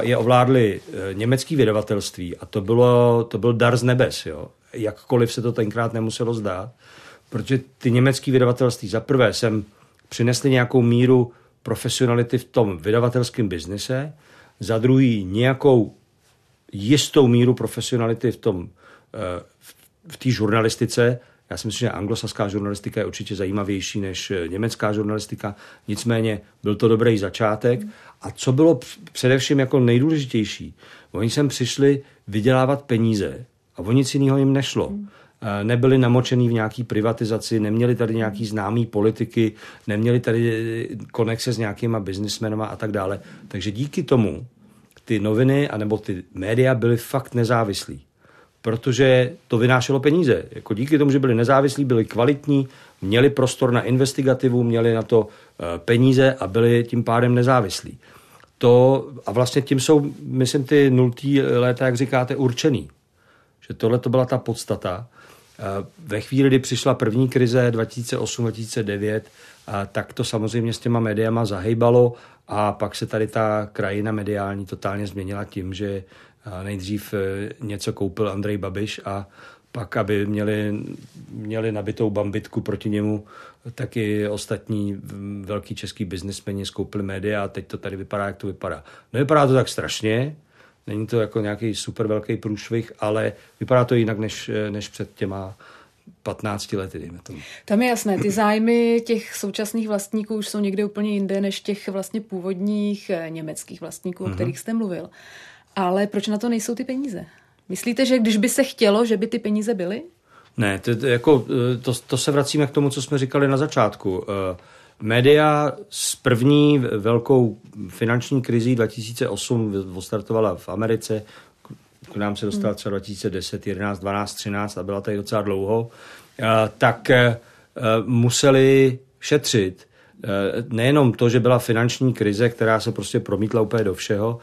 je ovládly německé vydavatelství a to, bylo, to byl dar z nebes. Jo. Jakkoliv se to tenkrát nemuselo zdát protože ty německé vydavatelství za prvé sem přinesly nějakou míru profesionality v tom vydavatelském biznise, za druhý nějakou jistou míru profesionality v tom eh, v té žurnalistice. Já si myslím, že anglosaská žurnalistika je určitě zajímavější než eh, německá žurnalistika, nicméně byl to dobrý začátek. A co bylo především jako nejdůležitější, oni sem přišli vydělávat peníze a o nic jiného jim nešlo. Hmm nebyli namočený v nějaký privatizaci, neměli tady nějaký známý politiky, neměli tady konexe s nějakýma biznismenama a tak dále. Takže díky tomu ty noviny anebo ty média byly fakt nezávislí, protože to vynášelo peníze. Jako díky tomu, že byli nezávislí, byli kvalitní, měli prostor na investigativu, měli na to e, peníze a byli tím pádem nezávislí. To, a vlastně tím jsou, myslím, ty nultý léta, jak říkáte, určený. Že tohle to byla ta podstata. Ve chvíli, kdy přišla první krize 2008-2009, tak to samozřejmě s těma médiama zahejbalo a pak se tady ta krajina mediální totálně změnila tím, že nejdřív e, něco koupil Andrej Babiš a pak, aby měli, měli nabitou bambitku proti němu, taky ostatní velký český biznismeni skoupili média a teď to tady vypadá, jak to vypadá. Nevypadá to tak strašně, Není to jako nějaký super velký průšvih, ale vypadá to jinak než, než před těma 15 lety, dejme tomu. Tam je jasné, ty zájmy těch současných vlastníků už jsou někde úplně jinde než těch vlastně původních eh, německých vlastníků, mm-hmm. o mhm. kterých jste mluvil. Ale proč na to nejsou ty peníze? Myslíte, že když by se chtělo, že by ty peníze byly? Ne, to, jako, eh, to, to se vracíme k tomu, co jsme říkali na začátku. Uh, Média s první velkou finanční krizí 2008 odstartovala v Americe, k nám se dostala třeba 2010, 11, 12, 13 a byla tady docela dlouho, eh, tak eh, museli šetřit. Eh, nejenom to, že byla finanční krize, která se prostě promítla úplně do všeho,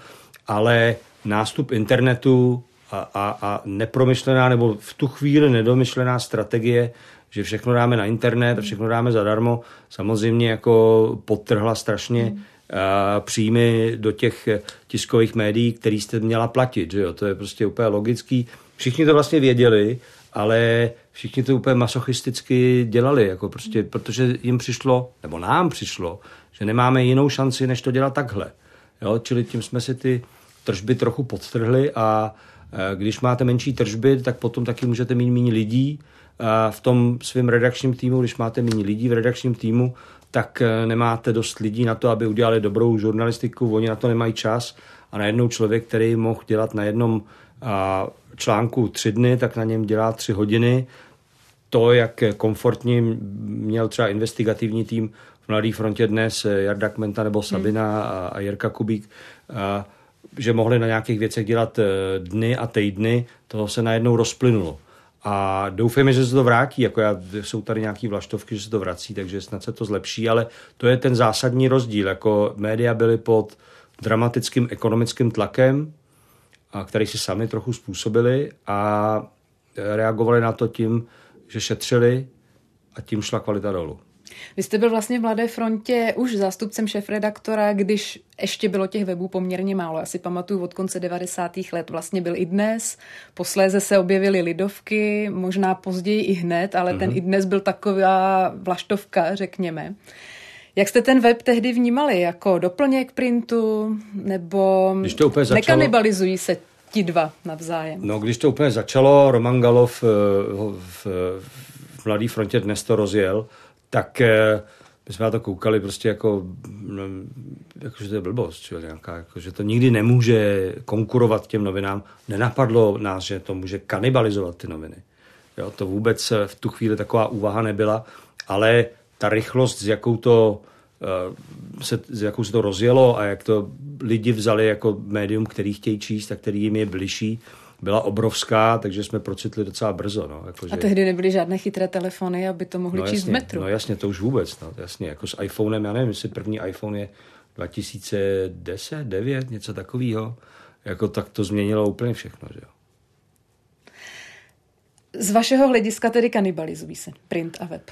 ale nástup internetu a, a, a nepromyšlená nebo v tu chvíli nedomyšlená strategie že všechno dáme na internet a všechno dáme zadarmo, samozřejmě jako podtrhla strašně mm. příjmy do těch tiskových médií, který jste měla platit. Že jo? To je prostě úplně logický. Všichni to vlastně věděli, ale všichni to úplně masochisticky dělali, jako prostě, protože jim přišlo, nebo nám přišlo, že nemáme jinou šanci, než to dělat takhle. Jo? Čili tím jsme si ty tržby trochu podtrhli a e, když máte menší tržby, tak potom taky můžete mít méně lidí. A v tom svém redakčním týmu, když máte méně lidí v redakčním týmu, tak e, nemáte dost lidí na to, aby udělali dobrou žurnalistiku, oni na to nemají čas a najednou člověk, který mohl dělat na jednom článku tři dny, tak na něm dělá tři hodiny. To, jak komfortně měl třeba investigativní tým v Mladé frontě dnes, e, Jarda Kmenta nebo Sabina hmm. a Jirka Kubík, a že mohli na nějakých věcech dělat eh, dny a týdny, to se najednou rozplynulo. A doufejme, že se to vrátí, jako já, jsou tady nějaké vlaštovky, že se to vrací, takže snad se to zlepší, ale to je ten zásadní rozdíl. Jako média byly pod dramatickým ekonomickým tlakem, a který si sami trochu způsobili a reagovali na to tím, že šetřili a tím šla kvalita dolů. Vy jste byl vlastně v Mladé frontě už zástupcem šéf-redaktora, když ještě bylo těch webů poměrně málo. Já si pamatuju od konce 90. let, vlastně byl i dnes, posléze se objevily lidovky, možná později i hned, ale mm-hmm. ten mhm. i dnes byl taková vlaštovka, řekněme. Jak jste ten web tehdy vnímali? Jako doplněk printu? Nebo když to úplně začalo... nekanibalizují se ti dva navzájem? No, když to úplně začalo, Roman Galov eh, v, v, v Mladé frontě dnes to rozjel, tak eh, my jsme na to koukali prostě jako, no, jako že to je blbost, čo, nějaká, jako, že to nikdy nemůže konkurovat těm novinám. Nenapadlo nás, že to může kanibalizovat ty noviny. Jo, to vůbec v tu chvíli taková úvaha nebyla, ale ta rychlost, s jakou to, eh, se, s jakou se to rozjelo a jak to lidi vzali jako médium, který chtějí číst a který jim je bližší, byla obrovská, takže jsme procitli docela brzo. No, jako, že... A tehdy nebyly žádné chytré telefony, aby to mohli no, číst jasně, v metru. No jasně, to už vůbec. No, jasně, jako s iPhonem, já nevím, jestli první iPhone je 2010, 9, něco takového. Jako tak to změnilo úplně všechno. Že jo. Z vašeho hlediska tedy kanibalizují se print a web?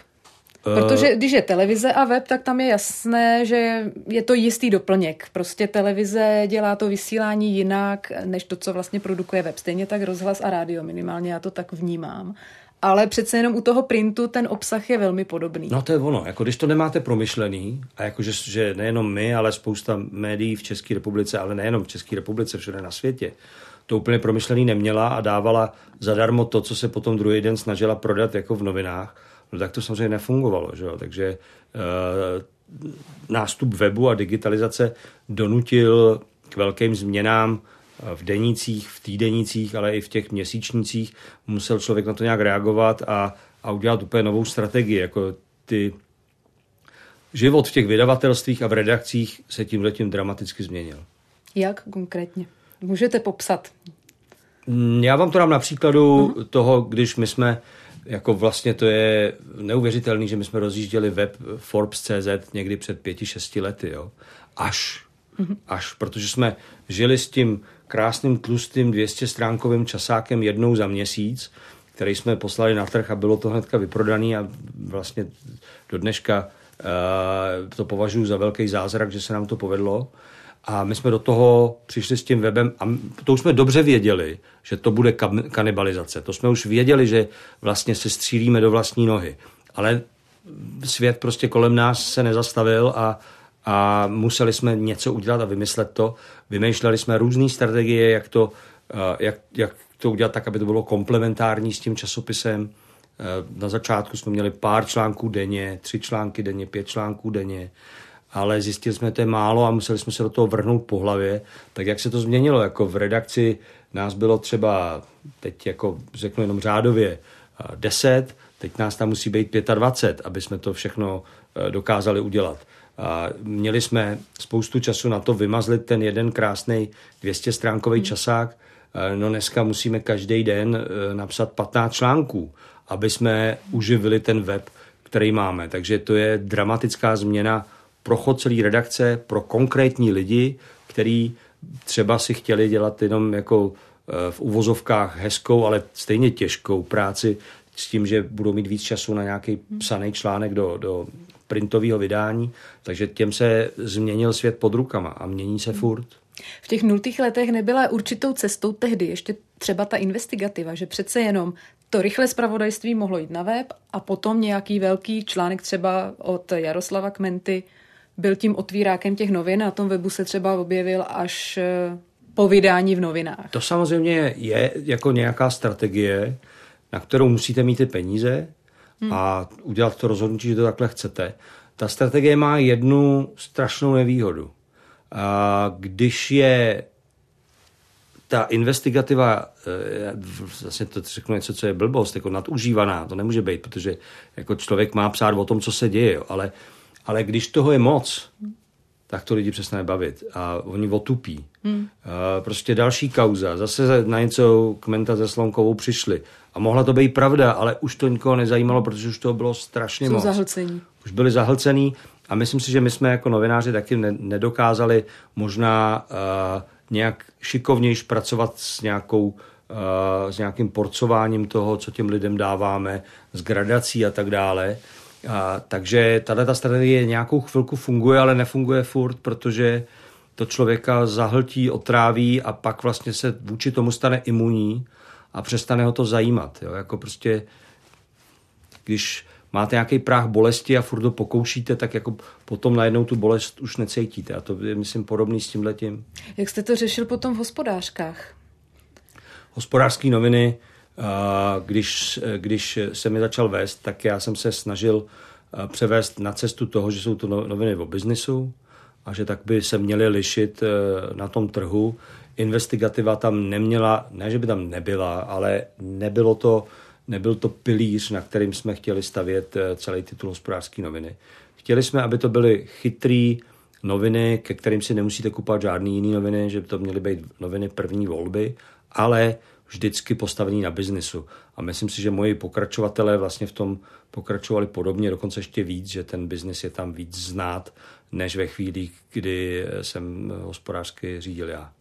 Protože když je televize a web, tak tam je jasné, že je to jistý doplněk. Prostě televize dělá to vysílání jinak, než to, co vlastně produkuje web. Stejně tak rozhlas a rádio, minimálně já to tak vnímám. Ale přece jenom u toho printu ten obsah je velmi podobný. No to je ono, jako když to nemáte promyšlený, a jako že, že nejenom my, ale spousta médií v České republice, ale nejenom v České republice, všude na světě, to úplně promyšlený neměla a dávala zadarmo to, co se potom druhý den snažila prodat jako v novinách, no tak to samozřejmě nefungovalo. Že jo? Takže e, nástup webu a digitalizace donutil k velkým změnám v denících, v týdenících, ale i v těch měsíčnících. Musel člověk na to nějak reagovat a, a udělat úplně novou strategii. Jako ty život v těch vydavatelstvích a v redakcích se tím letím dramaticky změnil. Jak konkrétně? Můžete popsat? Mm, já vám to dám na příkladu uh-huh. toho, když my jsme jako vlastně to je neuvěřitelný, že my jsme rozjížděli web Forbes.cz někdy před pěti, šesti lety, jo. Až. Mm-hmm. Až, protože jsme žili s tím krásným tlustým 200 stránkovým časákem jednou za měsíc, který jsme poslali na trh a bylo to hnedka vyprodaný a vlastně do dneška uh, to považuji za velký zázrak, že se nám to povedlo. A my jsme do toho přišli s tím webem a to už jsme dobře věděli, že to bude kanibalizace. To jsme už věděli, že vlastně se střílíme do vlastní nohy. Ale svět prostě kolem nás se nezastavil a, a museli jsme něco udělat a vymyslet to. Vymýšleli jsme různé strategie, jak to, jak, jak to udělat tak, aby to bylo komplementární s tím časopisem. Eh, na začátku jsme měli pár článků denně, tři články denně, pět článků denně ale zjistili jsme, že to je málo a museli jsme se do toho vrhnout po hlavě. Tak jak se to změnilo? Jako v redakci nás bylo třeba, teď jako řeknu jenom řádově, 10, teď nás tam musí být 25, aby jsme to všechno e, dokázali udělat. A měli jsme spoustu času na to vymazlit ten jeden krásný 200 stránkový hmm. časák. E, no dneska musíme každý den napsat 15 článků, aby jsme uživili ten web, který máme. Takže to je dramatická změna pro chod celé redakce, pro konkrétní lidi, který třeba si chtěli dělat jenom jako eh, v uvozovkách hezkou, ale stejně těžkou práci s tím, že budou mít víc času na nějaký psaný článek do, do printového vydání, takže těm se změnil svět pod rukama a mění se furt. V těch nultých letech nebyla určitou cestou tehdy ještě třeba ta investigativa, že přece jenom to rychlé zpravodajství mohlo jít na web a potom nějaký velký článek třeba od Jaroslava Kmenty byl tím otvírákem těch novin a na tom webu se třeba objevil až eh, po vydání v novinách. To samozřejmě je jako nějaká strategie, na kterou musíte mít ty peníze hmm. a udělat to rozhodnutí, že to takhle chcete. Ta strategie má jednu strašnou nevýhodu. A když je ta investigativa, eh, vlastně to řeknu něco, co je blbost, jako nadužívaná, to nemůže být, protože jako člověk má psát o tom, co se děje, ale, ale když toho je moc, tak to lidi přestane bavit a oni otupí. Hmm. A prostě další kauza, zase na něco kmenta se Slonkovou přišli. A mohla to být pravda, ale už to nikoho nezajímalo, protože už toho bylo strašně Jsou moc. zahlcení. Už byli zahlcený a myslím si, že my jsme jako novináři taky ne- nedokázali možná uh, nějak šikovnější pracovat s nějakou uh, s nějakým porcováním toho, co těm lidem dáváme, s gradací a tak dále. A, takže tahle ta strategie nějakou chvilku funguje, ale nefunguje furt, protože to člověka zahltí, otráví a pak vlastně se vůči tomu stane imunní a přestane ho to zajímat. Jo? Jako prostě, když máte nějaký práh bolesti a furt to pokoušíte, tak jako potom najednou tu bolest už necítíte. A to je, myslím, podobný s tím letím. Jak jste to řešil potom v hospodářkách? Hospodářské noviny, když, když se mi začal vést, tak já jsem se snažil převést na cestu toho, že jsou to no, noviny o biznisu a že tak by se měly lišit na tom trhu. Investigativa tam neměla, ne, že by tam nebyla, ale nebylo to, nebyl to pilíř, na kterým jsme chtěli stavět celý titul hospodářské noviny. Chtěli jsme, aby to byly chytrý noviny, ke kterým si nemusíte kupovat žádný jiný noviny, že by to měly být noviny první volby, ale vždycky postavený na biznisu. A myslím si, že moji pokračovatelé vlastně v tom pokračovali podobně, dokonce ještě víc, že ten biznis je tam víc znát, než ve chvíli, kdy jsem hospodářsky řídil já.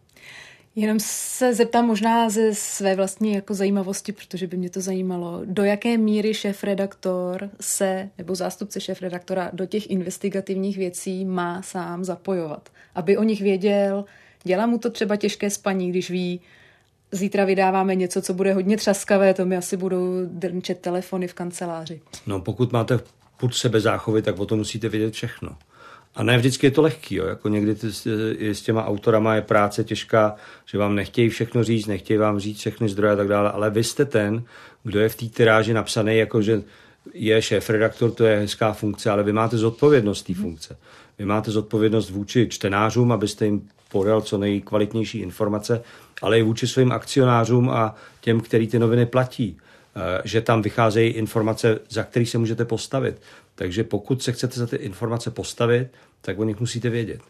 Jenom se zeptám možná ze své vlastní jako zajímavosti, protože by mě to zajímalo, do jaké míry šéf-redaktor se, nebo zástupce šéf-redaktora do těch investigativních věcí má sám zapojovat, aby o nich věděl, dělá mu to třeba těžké spaní, když ví, zítra vydáváme něco, co bude hodně třaskavé, to mi asi budou drnčet telefony v kanceláři. No pokud máte put sebe záchovy, tak o tom musíte vědět všechno. A ne vždycky je to lehký, jo. jako někdy ty, s těma autorama je práce těžká, že vám nechtějí všechno říct, nechtějí vám říct všechny zdroje a tak dále, ale vy jste ten, kdo je v té tiráži napsaný, jako že je šéf-redaktor, to je hezká funkce, ale vy máte zodpovědnost té funkce. Vy máte zodpovědnost vůči čtenářům, abyste jim podal co nejkvalitnější informace, ale i vůči svým akcionářům a těm, který ty noviny platí. Že tam vycházejí informace, za které se můžete postavit. Takže pokud se chcete za ty informace postavit, tak o nich musíte vědět.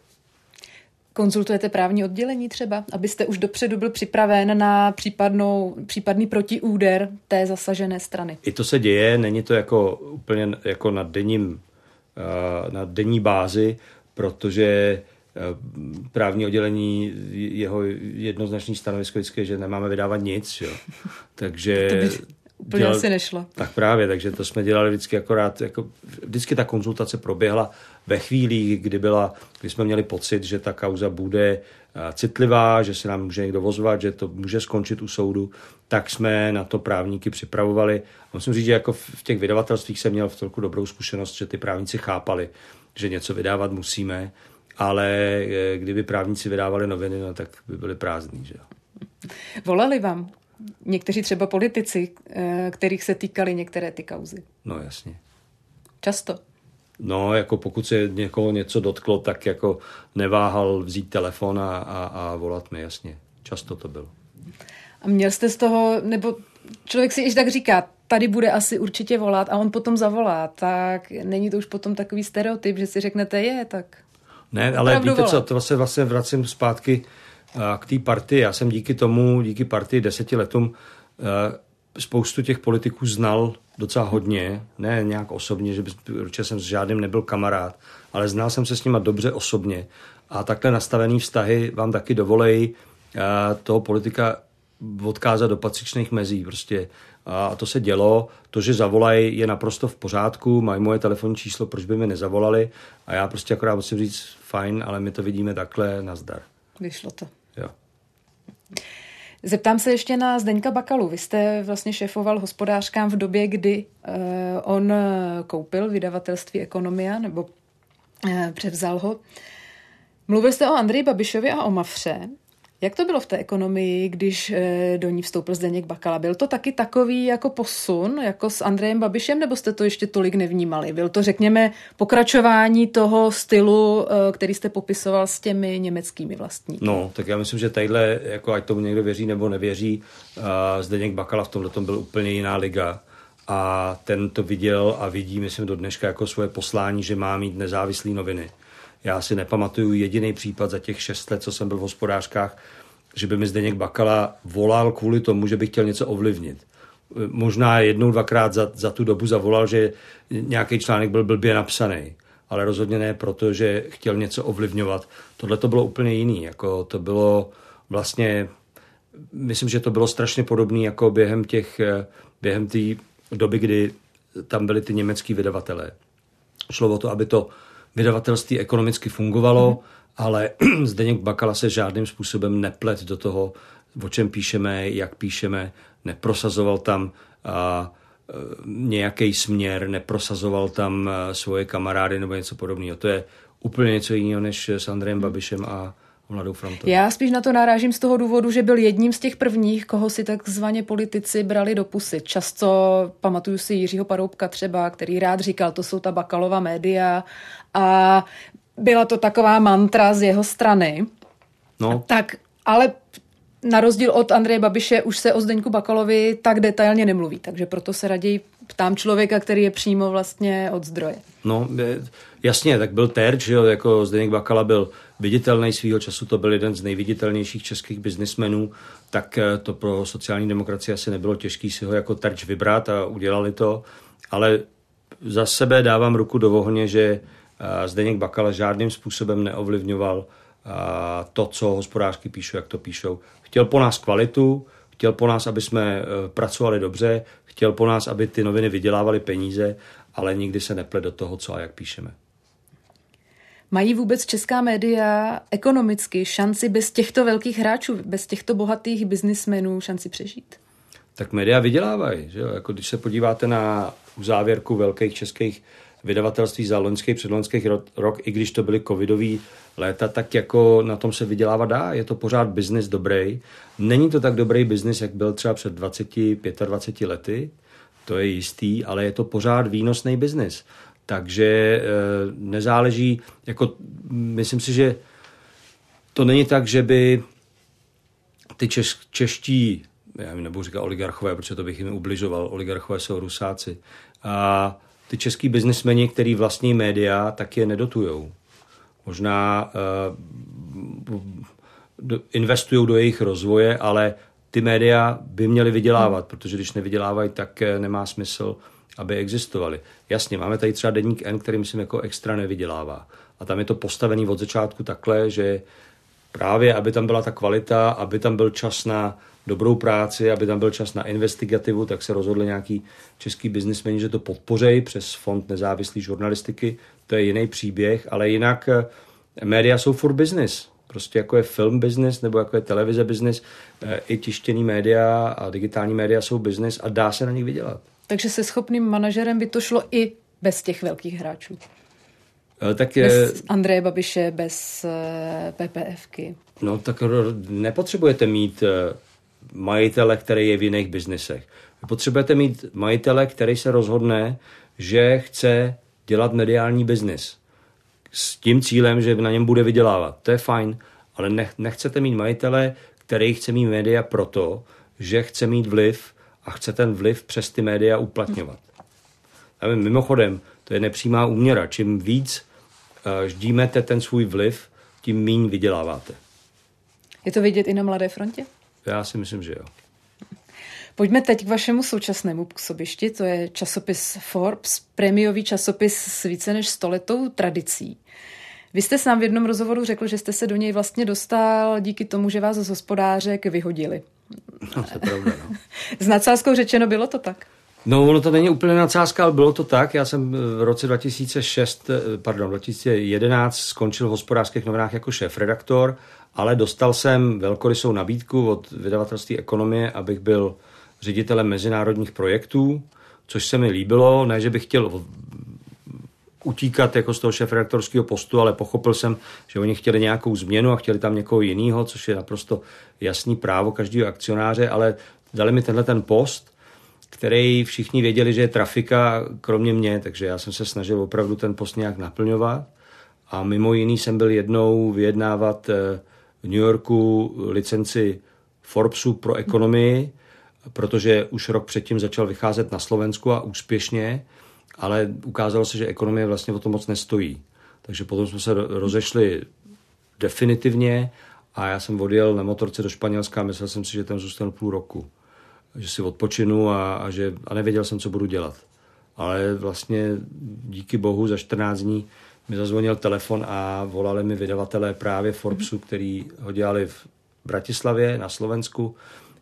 Konzultujete právní oddělení třeba, abyste už dopředu byl připraven na případnou, případný protiúder té zasažené strany? I to se děje, není to jako úplně jako na denním, na denní bázi, protože právní oddělení, jeho jednoznačný stanovisko vždycky, že nemáme vydávat nic. Jo. Takže to by úplně dělal, asi nešlo. Tak právě, takže to jsme dělali vždycky akorát, jako, vždycky ta konzultace proběhla ve chvíli, kdy, byla, kdy jsme měli pocit, že ta kauza bude citlivá, že se nám může někdo vozvat, že to může skončit u soudu, tak jsme na to právníky připravovali. A musím říct, že jako v těch vydavatelstvích jsem měl v celku dobrou zkušenost, že ty právníci chápali, že něco vydávat musíme ale eh, kdyby právníci vydávali noviny, no, tak by byly prázdný. Že. Volali vám někteří třeba politici, eh, kterých se týkaly některé ty kauzy? No jasně. Často? No, jako pokud se někoho něco dotklo, tak jako neváhal vzít telefon a, a, a volat mi, jasně. Často to bylo. A měl jste z toho, nebo člověk si již tak říká, tady bude asi určitě volat a on potom zavolá, tak není to už potom takový stereotyp, že si řeknete, je, tak ne, ale Opravdu víte co, to se vlastně vracím zpátky k té partii. Já jsem díky tomu, díky partii deseti letům spoustu těch politiků znal docela hodně, ne nějak osobně, že by, určitě jsem s žádným nebyl kamarád, ale znal jsem se s nima dobře osobně. A takhle nastavený vztahy vám taky dovolejí toho politika odkázat do patřičných mezí. Prostě. A to se dělo. To, že zavolají, je naprosto v pořádku. Mají moje telefonní číslo, proč by mi nezavolali. A já prostě akorát musím říct, fajn, ale my to vidíme takhle, nazdar. Vyšlo to. Jo. Zeptám se ještě na Zdeňka Bakalu. Vy jste vlastně šéfoval hospodářkám v době, kdy uh, on koupil vydavatelství Ekonomia, nebo uh, převzal ho. Mluvil jste o Andreji Babišovi a o Mafře. Jak to bylo v té ekonomii, když eh, do ní vstoupil Zdeněk Bakala? Byl to taky takový jako posun, jako s Andrejem Babišem, nebo jste to ještě tolik nevnímali? Byl to, řekněme, pokračování toho stylu, eh, který jste popisoval s těmi německými vlastníky? No, tak já myslím, že tadyhle, jako ať tomu někdo věří nebo nevěří, Zdeněk Bakala v tomhle tom byl úplně jiná liga a ten to viděl a vidí, myslím, do dneška jako svoje poslání, že má mít nezávislé noviny. Já si nepamatuju jediný případ za těch šest let, co jsem byl v hospodářkách, že by mi Zdeněk Bakala volal kvůli tomu, že by chtěl něco ovlivnit. Možná jednou, dvakrát za, za tu dobu zavolal, že nějaký článek byl blbě napsaný, ale rozhodně ne proto, že chtěl něco ovlivňovat. Tohle to bylo úplně jiný. Jako to bylo vlastně, myslím, že to bylo strašně podobné jako během těch, během té doby, kdy tam byly ty německý vydavatelé. Šlo o to, aby to vydavatelství ekonomicky fungovalo, mm. ale Zdeněk Bakala se žádným způsobem neplet do toho, o čem píšeme, jak píšeme, neprosazoval tam a, e, nějaký směr, neprosazoval tam e, svoje kamarády nebo něco podobného. To je úplně něco jiného než s Andrejem Babišem a Mladou frontou. Já spíš na to narážím z toho důvodu, že byl jedním z těch prvních, koho si takzvaně politici brali do pusy. Často pamatuju si Jiřího Paroubka třeba, který rád říkal, to jsou ta bakalová média a byla to taková mantra z jeho strany. No. Tak, ale na rozdíl od Andreje Babiše už se o Zdeňku Bakalovi tak detailně nemluví, takže proto se raději ptám člověka, který je přímo vlastně od zdroje. No, jasně, tak byl terč, jo, jako Zdeněk Bakala byl viditelný svýho času, to byl jeden z nejviditelnějších českých biznismenů, tak eh, to pro sociální demokracii asi nebylo těžké si ho jako terč vybrat a udělali to, ale za sebe dávám ruku do ohně, že Zdeněk Bakala žádným způsobem neovlivňoval to, co hospodářky píšou, jak to píšou. Chtěl po nás kvalitu, chtěl po nás, aby jsme pracovali dobře, chtěl po nás, aby ty noviny vydělávaly peníze, ale nikdy se neplet do toho, co a jak píšeme. Mají vůbec česká média ekonomicky šanci bez těchto velkých hráčů, bez těchto bohatých biznismenů šanci přežít? Tak média vydělávají. Že jo? Jako když se podíváte na závěrku velkých českých vydavatelství za loňský, předloňských rok, i když to byly covidový léta, tak jako na tom se vydělávat dá. Je to pořád biznis dobrý. Není to tak dobrý biznis, jak byl třeba před 20, 25 lety, to je jistý, ale je to pořád výnosný biznis. Takže eh, nezáleží, jako myslím si, že to není tak, že by ty češ, čeští, já nebudu říkat oligarchové, protože to bych jim ubližoval, oligarchové jsou rusáci, a ty český biznismeni, který vlastní média, tak je nedotujou. Možná uh, investují do jejich rozvoje, ale ty média by měly vydělávat, protože když nevydělávají, tak eh, nemá smysl aby existovaly. Jasně, máme tady třeba deník N, který myslím jako extra nevydělává. A tam je to postavený od začátku takhle, že právě, aby tam byla ta kvalita, aby tam byl čas na dobrou práci, aby tam byl čas na investigativu, tak se rozhodli nějaký český biznismeni, že to podpořejí přes fond nezávislé žurnalistiky. To je jiný příběh, ale jinak eh, média jsou for business. Prostě jako je film business nebo jako je televize business, eh, i tištěný média a digitální média jsou business a dá se na nich vydělat. Takže se schopným manažerem by to šlo i bez těch velkých hráčů. Eh, tak je... Bez Andreje Babiše, bez PPFky. No tak nepotřebujete mít majitele, který je v jiných biznesech. Vy potřebujete mít majitele, který se rozhodne, že chce dělat mediální biznis. S tím cílem, že na něm bude vydělávat. To je fajn, ale nechcete mít majitele, který chce mít média proto, že chce mít vliv a chce ten vliv přes ty média uplatňovat. A mimochodem, to je nepřímá úměra. Čím víc uh, ždímete ten svůj vliv, tím míň vyděláváte. Je to vidět i na Mladé frontě? Já si myslím, že jo. Pojďme teď k vašemu současnému působišti, to je časopis Forbes, prémiový časopis s více než stoletou tradicí. Vy jste sám v jednom rozhovoru řekl, že jste se do něj vlastně dostal díky tomu, že vás z hospodářek vyhodili. No, to je pravda, no. S nadsázkou řečeno bylo to tak. No, ono to není úplně nadsázka, ale bylo to tak. Já jsem v roce 2006, pardon, 2011 skončil v hospodářských novinách jako šéf-redaktor, ale dostal jsem velkorysou nabídku od vydavatelství Ekonomie, abych byl ředitelem mezinárodních projektů, což se mi líbilo. Ne, že bych chtěl utíkat jako z toho šéf-redaktorského postu, ale pochopil jsem, že oni chtěli nějakou změnu a chtěli tam někoho jiného, což je naprosto jasný právo každého akcionáře, ale dali mi tenhle ten post, který všichni věděli, že je trafika, kromě mě, takže já jsem se snažil opravdu ten post nějak naplňovat. A mimo jiný jsem byl jednou vyjednávat eh, v New Yorku licenci Forbesu pro ekonomii, protože už rok předtím začal vycházet na Slovensku a úspěšně, ale ukázalo se, že ekonomie vlastně o to moc nestojí. Takže potom jsme se rozešli definitivně a já jsem odjel na motorce do Španělska a myslel jsem si, že tam zůstanu půl roku. Že si odpočinu a, a, že, a nevěděl jsem, co budu dělat. Ale vlastně díky bohu za 14 dní mi zazvonil telefon a volali mi vydavatelé právě Forbesu, který ho dělali v Bratislavě na Slovensku,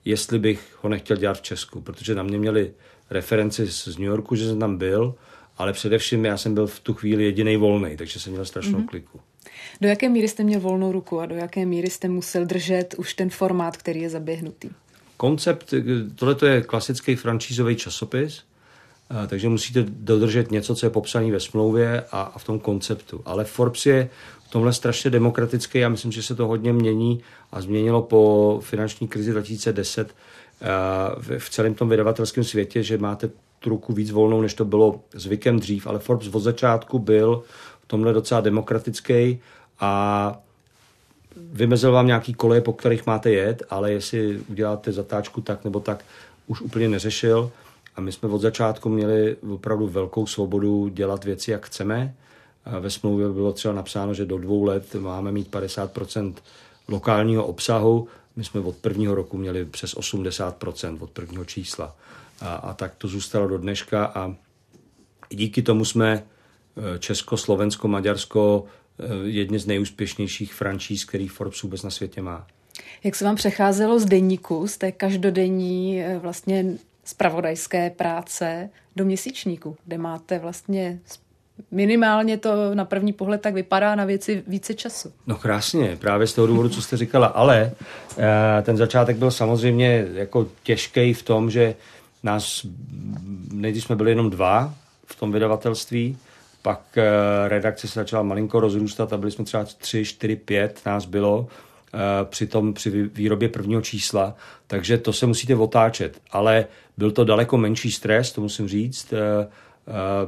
jestli bych ho nechtěl dělat v Česku, protože na mě měli referenci z New Yorku, že jsem tam byl, ale především já jsem byl v tu chvíli jediný volný, takže jsem měl strašnou mm-hmm. kliku. Do jaké míry jste měl volnou ruku a do jaké míry jste musel držet už ten formát, který je zaběhnutý? Koncept, tohle je klasický francízový časopis, takže musíte dodržet něco, co je popsané ve smlouvě a, a v tom konceptu. Ale Forbes je v tomhle strašně demokratický. Já myslím, že se to hodně mění a změnilo po finanční krizi 2010 v celém tom vydavatelském světě, že máte tu ruku víc volnou, než to bylo zvykem dřív, ale Forbes od začátku byl v tomhle docela demokratický a vymezil vám nějaký koleje, po kterých máte jet, ale jestli uděláte zatáčku tak nebo tak, už úplně neřešil. A my jsme od začátku měli opravdu velkou svobodu dělat věci, jak chceme. A ve smlouvě bylo třeba napsáno, že do dvou let máme mít 50% lokálního obsahu. My jsme od prvního roku měli přes 80% od prvního čísla. A, a tak to zůstalo do dneška a díky tomu jsme e, Česko, Slovensko, Maďarsko e, jedni z nejúspěšnějších franšíz, který Forbes vůbec na světě má. Jak se vám přecházelo z denníku, z té každodenní e, vlastně spravodajské práce do měsíčníku, kde máte vlastně minimálně to na první pohled tak vypadá na věci více času. No krásně, právě z toho důvodu, co jste říkala, ale eh, ten začátek byl samozřejmě jako těžký v tom, že nás, nejdřív jsme byli jenom dva v tom vydavatelství, pak eh, redakce se začala malinko rozrůstat a byli jsme třeba tři, čtyři, pět, nás bylo při, tom, při výrobě prvního čísla, takže to se musíte otáčet. Ale byl to daleko menší stres, to musím říct.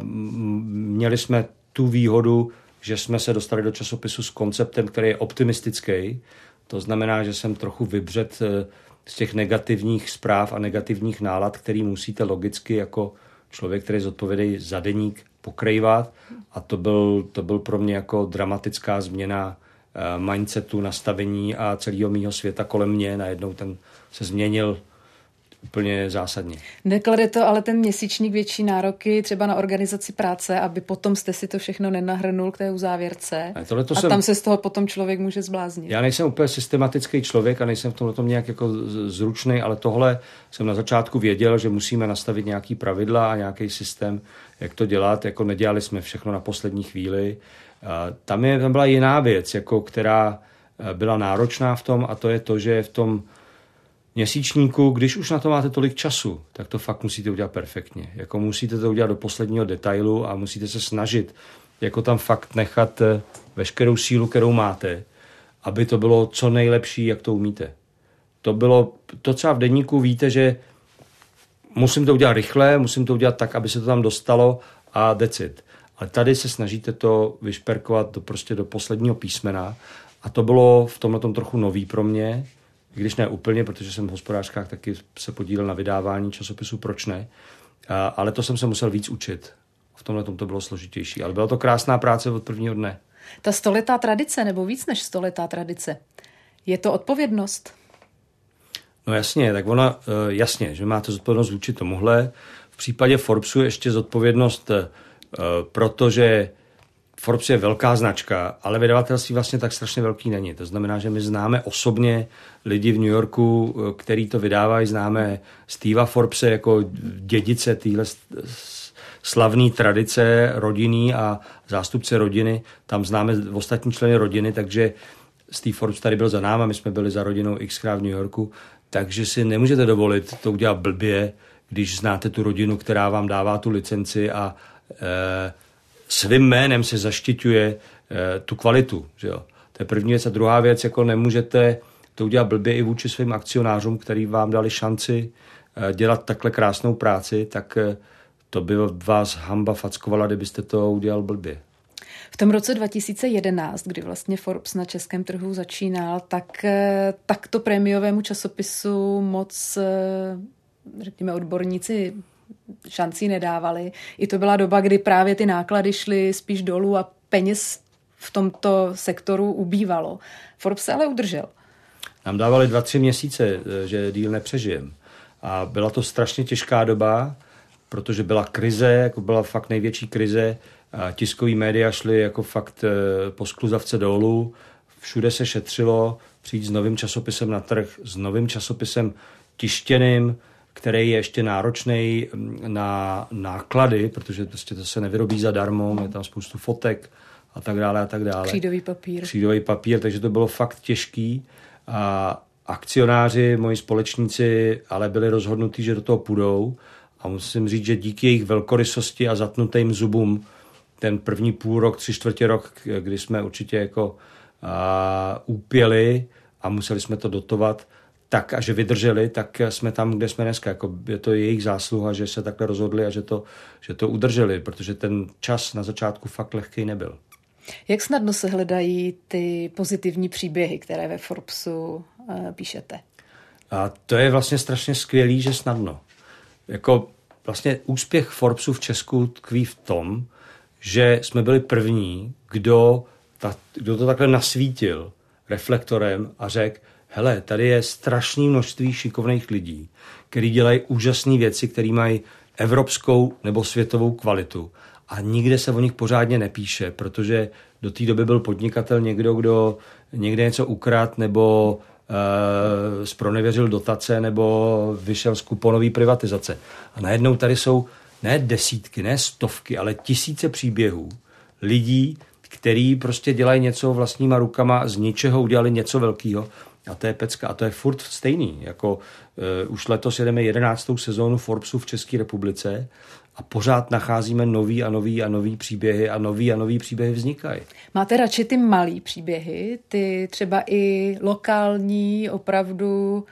Měli jsme tu výhodu, že jsme se dostali do časopisu s konceptem, který je optimistický. To znamená, že jsem trochu vybřet eh, z těch negativních zpráv a negativních nálad, který musíte logicky jako člověk, který zodpovědí za deník, pokrývat. A to byl, to byl pro mě jako dramatická změna eh, mindsetu, nastavení a celého mýho světa kolem mě. Najednou ten se změnil úplně zásadně. Neklade to ale ten měsíčník větší nároky třeba na organizaci práce, aby potom jste si to všechno nenahrnul k té uzávěrce a, a jsem... tam se z toho potom člověk může zbláznit. Já nejsem úplně systematický člověk a nejsem v tomhle tom nějak jako zručný, ale tohle jsem na začátku věděl, že musíme nastavit nějaký pravidla a nějaký systém, jak to dělat. Jako nedělali jsme všechno na poslední chvíli. Tam, je, tam byla jiná věc, jako která eh, byla náročná v tom a to je to, že v tom měsíčníku, když už na to máte tolik času, tak to fakt musíte udělat perfektně. Jako musíte to udělat do posledního detailu a musíte se snažit jako tam fakt nechat eh, veškerou sílu, kterou máte, aby to bylo co nejlepší, jak to umíte. To bylo, to třeba v denníku víte, že musím to udělat rychle, musím to udělat tak, aby se to tam dostalo a decit. Ale tady se snažíte to vyšperkovat do, prostě do posledního písmena a to bylo v tomhle tom trochu nový pro mě, když ne úplně, protože jsem v hospodářkách taky se podílel na vydávání časopisu Proč ne, a, ale to jsem se musel víc učit. V tomhle tom to bylo složitější, ale byla to krásná práce od prvního dne. Ta stoletá tradice, nebo víc než stoletá tradice, je to odpovědnost? No jasně, tak ona, eh, jasně, že máte zodpovědnost vůči tomuhle. V případě Forbesu ještě zodpovědnost, eh, protože Forbes je velká značka, ale vydavatelství vlastně tak strašně velký není. To znamená, že my známe osobně lidi v New Yorku, který to vydávají, známe Steva Forbese jako dědice téhle slavné tradice rodinný a zástupce rodiny. Tam známe ostatní členy rodiny, takže Steve Forbes tady byl za náma, my jsme byli za rodinou xkrát v New Yorku, takže si nemůžete dovolit to udělat blbě, když znáte tu rodinu, která vám dává tu licenci a svým jménem se zaštiťuje e, tu kvalitu. Že jo? To je první věc. A druhá věc, jako nemůžete to udělat blbě i vůči svým akcionářům, který vám dali šanci e, dělat takhle krásnou práci, tak to by vás hamba fackovala, kdybyste to udělal blbě. V tom roce 2011, kdy vlastně Forbes na českém trhu začínal, tak takto prémiovému časopisu moc, řekněme, odborníci šancí nedávali. I to byla doba, kdy právě ty náklady šly spíš dolů a peněz v tomto sektoru ubývalo. Forbes se ale udržel. Nám dávali dva, tři měsíce, že díl nepřežijem. A byla to strašně těžká doba, protože byla krize, jako byla fakt největší krize. A tiskový média šly jako fakt eh, po skluzavce dolů. Všude se šetřilo přijít s novým časopisem na trh, s novým časopisem tištěným, který je ještě náročný mm, na náklady, protože prostě to se nevyrobí zadarmo, je tam spoustu fotek a tak dále a tak dále. Křídový papír. Křídový papír, takže to bylo fakt těžký. A akcionáři, moji společníci, ale byli rozhodnutí, že do toho půjdou. A musím říct, že díky jejich velkorysosti a zatnutým zubům ten první půl rok, tři čtvrtě rok, kdy jsme určitě jako a, úpěli a museli jsme to dotovat, tak a že vydrželi, tak jsme tam, kde jsme dneska. Jako je to jejich zásluha, že se takhle rozhodli a že to, že to udrželi, protože ten čas na začátku fakt lehký nebyl. Jak snadno se hledají ty pozitivní příběhy, které ve Forbesu uh, píšete? A to je vlastně strašně skvělý, že snadno. Jako vlastně úspěch Forbesu v Česku tkví v tom, že jsme byli první, kdo, ta, kdo to takhle nasvítil reflektorem a řekl, hele, tady je strašné množství šikovných lidí, kteří dělají úžasné věci, které mají evropskou nebo světovou kvalitu. A nikde se o nich pořádně nepíše, protože do té doby byl podnikatel někdo, kdo někde něco ukrát nebo uh, spronevěřil dotace nebo vyšel z kuponové privatizace. A najednou tady jsou ne desítky, ne stovky, ale tisíce příběhů lidí, který prostě dělají něco vlastníma rukama, z ničeho udělali něco velkého a to je pecka. A to je furt stejný. Jako, uh, už letos jedeme jedenáctou sezónu Forbesu v České republice a pořád nacházíme nový a nový a nový příběhy a nový a nový příběhy vznikají. Máte radši ty malý příběhy, ty třeba i lokální, opravdu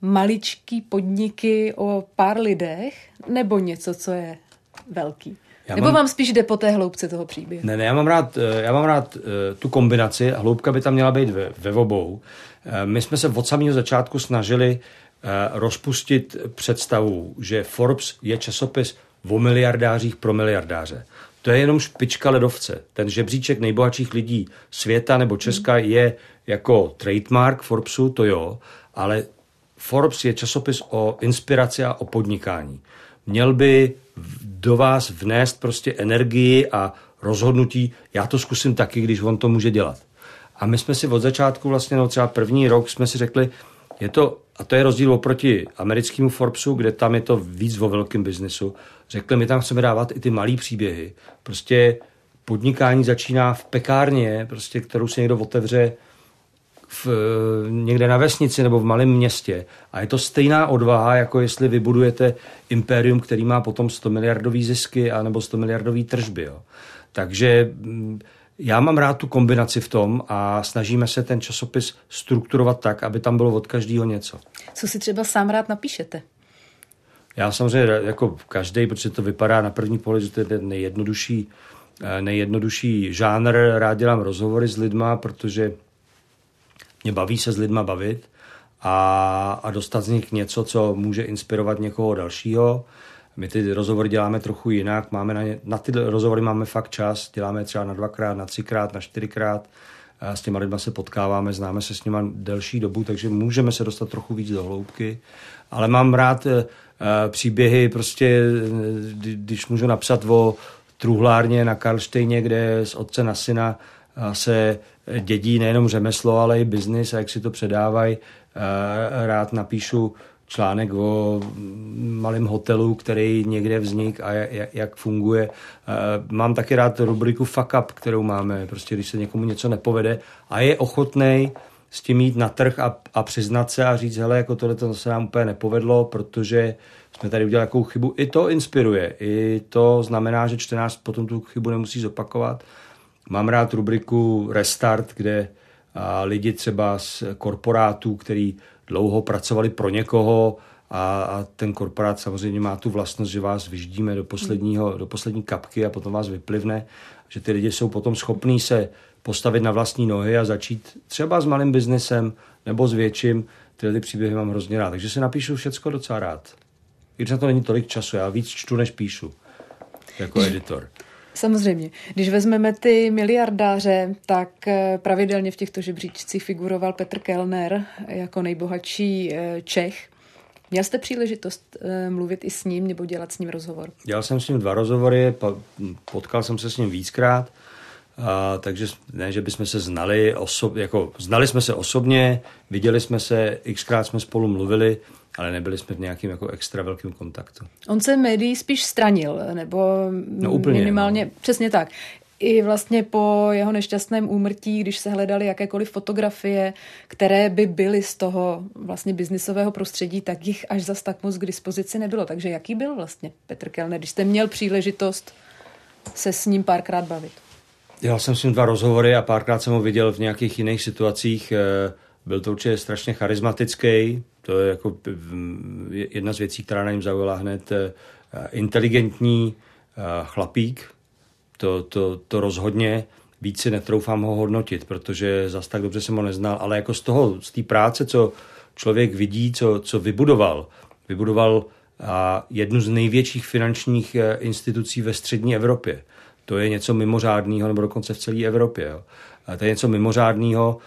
maličký podniky o pár lidech, nebo něco, co je velký? Já Nebo mám... vám spíš jde po té hloubce toho příběhu? Ne, ne, já mám rád, eh, já mám rád uh, tu kombinaci, hloubka by tam měla být ve, ve obou. Uh, my jsme se od samého začátku snažili rozpustit představu, že Forbes je časopis o miliardářích pro miliardáře. To je jenom špička ledovce. Ten žebříček nejbohatších lidí světa nebo Česka hmm. je jako trademark Forbesu, to jo, ale Forbes je časopis o inspiraci a o podnikání. Měl by do vás vnést prostě energii a rozhodnutí, já to zkusím taky, když on to může dělat. A my jsme si od začátku vlastně, no třeba první rok jsme si řekli, je to, a to je rozdíl oproti americkému Forbesu, kde tam je to víc o velkém biznesu. Řekli, my tam chceme dávat i ty malé příběhy. Prostě podnikání začíná v pekárně, prostě, kterou se někdo otevře v, někde na vesnici nebo v malém městě. A je to stejná odvaha, jako jestli vybudujete impérium, který má potom 100 miliardový zisky a nebo 100 miliardový tržby. Jo. Takže mm, já mám rád tu kombinaci v tom a snažíme se ten časopis strukturovat tak, aby tam bylo od každého něco. Co si třeba sám rád napíšete? Já samozřejmě jako každý, protože to vypadá na první pohled, že to je ten nejjednodušší, eh, nejjednodušší žánr. Rád dělám rozhovory s lidma, protože mě baví se s lidma bavit a, a dostat z nich něco, co může inspirovat někoho dalšího. My ty rozhovory děláme trochu jinak, máme na, ně, na ty rozhovory máme fakt čas, děláme třeba na dvakrát, na třikrát, na čtyřikrát. A s těma lidma se potkáváme, známe se s nima delší dobu, takže můžeme se dostat trochu víc do hloubky. Ale mám rád uh, příběhy, prostě, když můžu napsat o truhlárně na Karlštejně, kde z otce na syna se dědí nejenom řemeslo, ale i biznis a jak si to předávají. Rád napíšu článek o malém hotelu, který někde vznik a jak, funguje. Mám taky rád rubriku Fuck Up, kterou máme, prostě když se někomu něco nepovede a je ochotný s tím jít na trh a, a přiznat se a říct, hele, jako tohle to se nám úplně nepovedlo, protože jsme tady udělali jakou chybu. I to inspiruje, i to znamená, že čtenář potom tu chybu nemusí zopakovat. Mám rád rubriku Restart, kde lidi třeba z korporátů, který dlouho pracovali pro někoho a, a ten korporát samozřejmě má tu vlastnost, že vás vyždíme do, posledního, do poslední kapky a potom vás vyplivne, že ty lidi jsou potom schopní se postavit na vlastní nohy a začít třeba s malým biznesem nebo s větším. Tyhle ty příběhy mám hrozně rád, takže si napíšu všecko docela rád. I když na to není tolik času, já víc čtu, než píšu jako editor. Samozřejmě. Když vezmeme ty miliardáře, tak eh, pravidelně v těchto žebříčcích figuroval Petr Kellner jako nejbohatší eh, Čech. Měl jste příležitost eh, mluvit i s ním nebo dělat s ním rozhovor? Dělal jsem s ním dva rozhovory, potkal jsem se s ním víckrát, a, takže ne, že bychom se znali, osob, jako, znali jsme se osobně, viděli jsme se, xkrát jsme spolu mluvili, ale nebyli jsme v nějakým jako extra velkým kontaktu. On se médií spíš stranil, nebo no, úplně, minimálně, no. přesně tak. I vlastně po jeho nešťastném úmrtí, když se hledaly jakékoliv fotografie, které by byly z toho vlastně biznisového prostředí, tak jich až zas tak moc k dispozici nebylo. Takže jaký byl vlastně Petr Kellner, když jste měl příležitost se s ním párkrát bavit? Já jsem s ním dva rozhovory a párkrát jsem ho viděl v nějakých jiných situacích. Eh, byl to určitě strašně charismatický, to je jako jedna z věcí, která na něm zaujala hned. Eh, inteligentní eh, chlapík, to, to, to rozhodně víc si netroufám ho hodnotit, protože zas tak dobře jsem ho neznal, ale jako z toho, z té práce, co člověk vidí, co, co vybudoval, vybudoval a jednu z největších finančních institucí ve střední Evropě. To je něco mimořádného, nebo dokonce v celé Evropě. Jo. A to je něco mimořádného,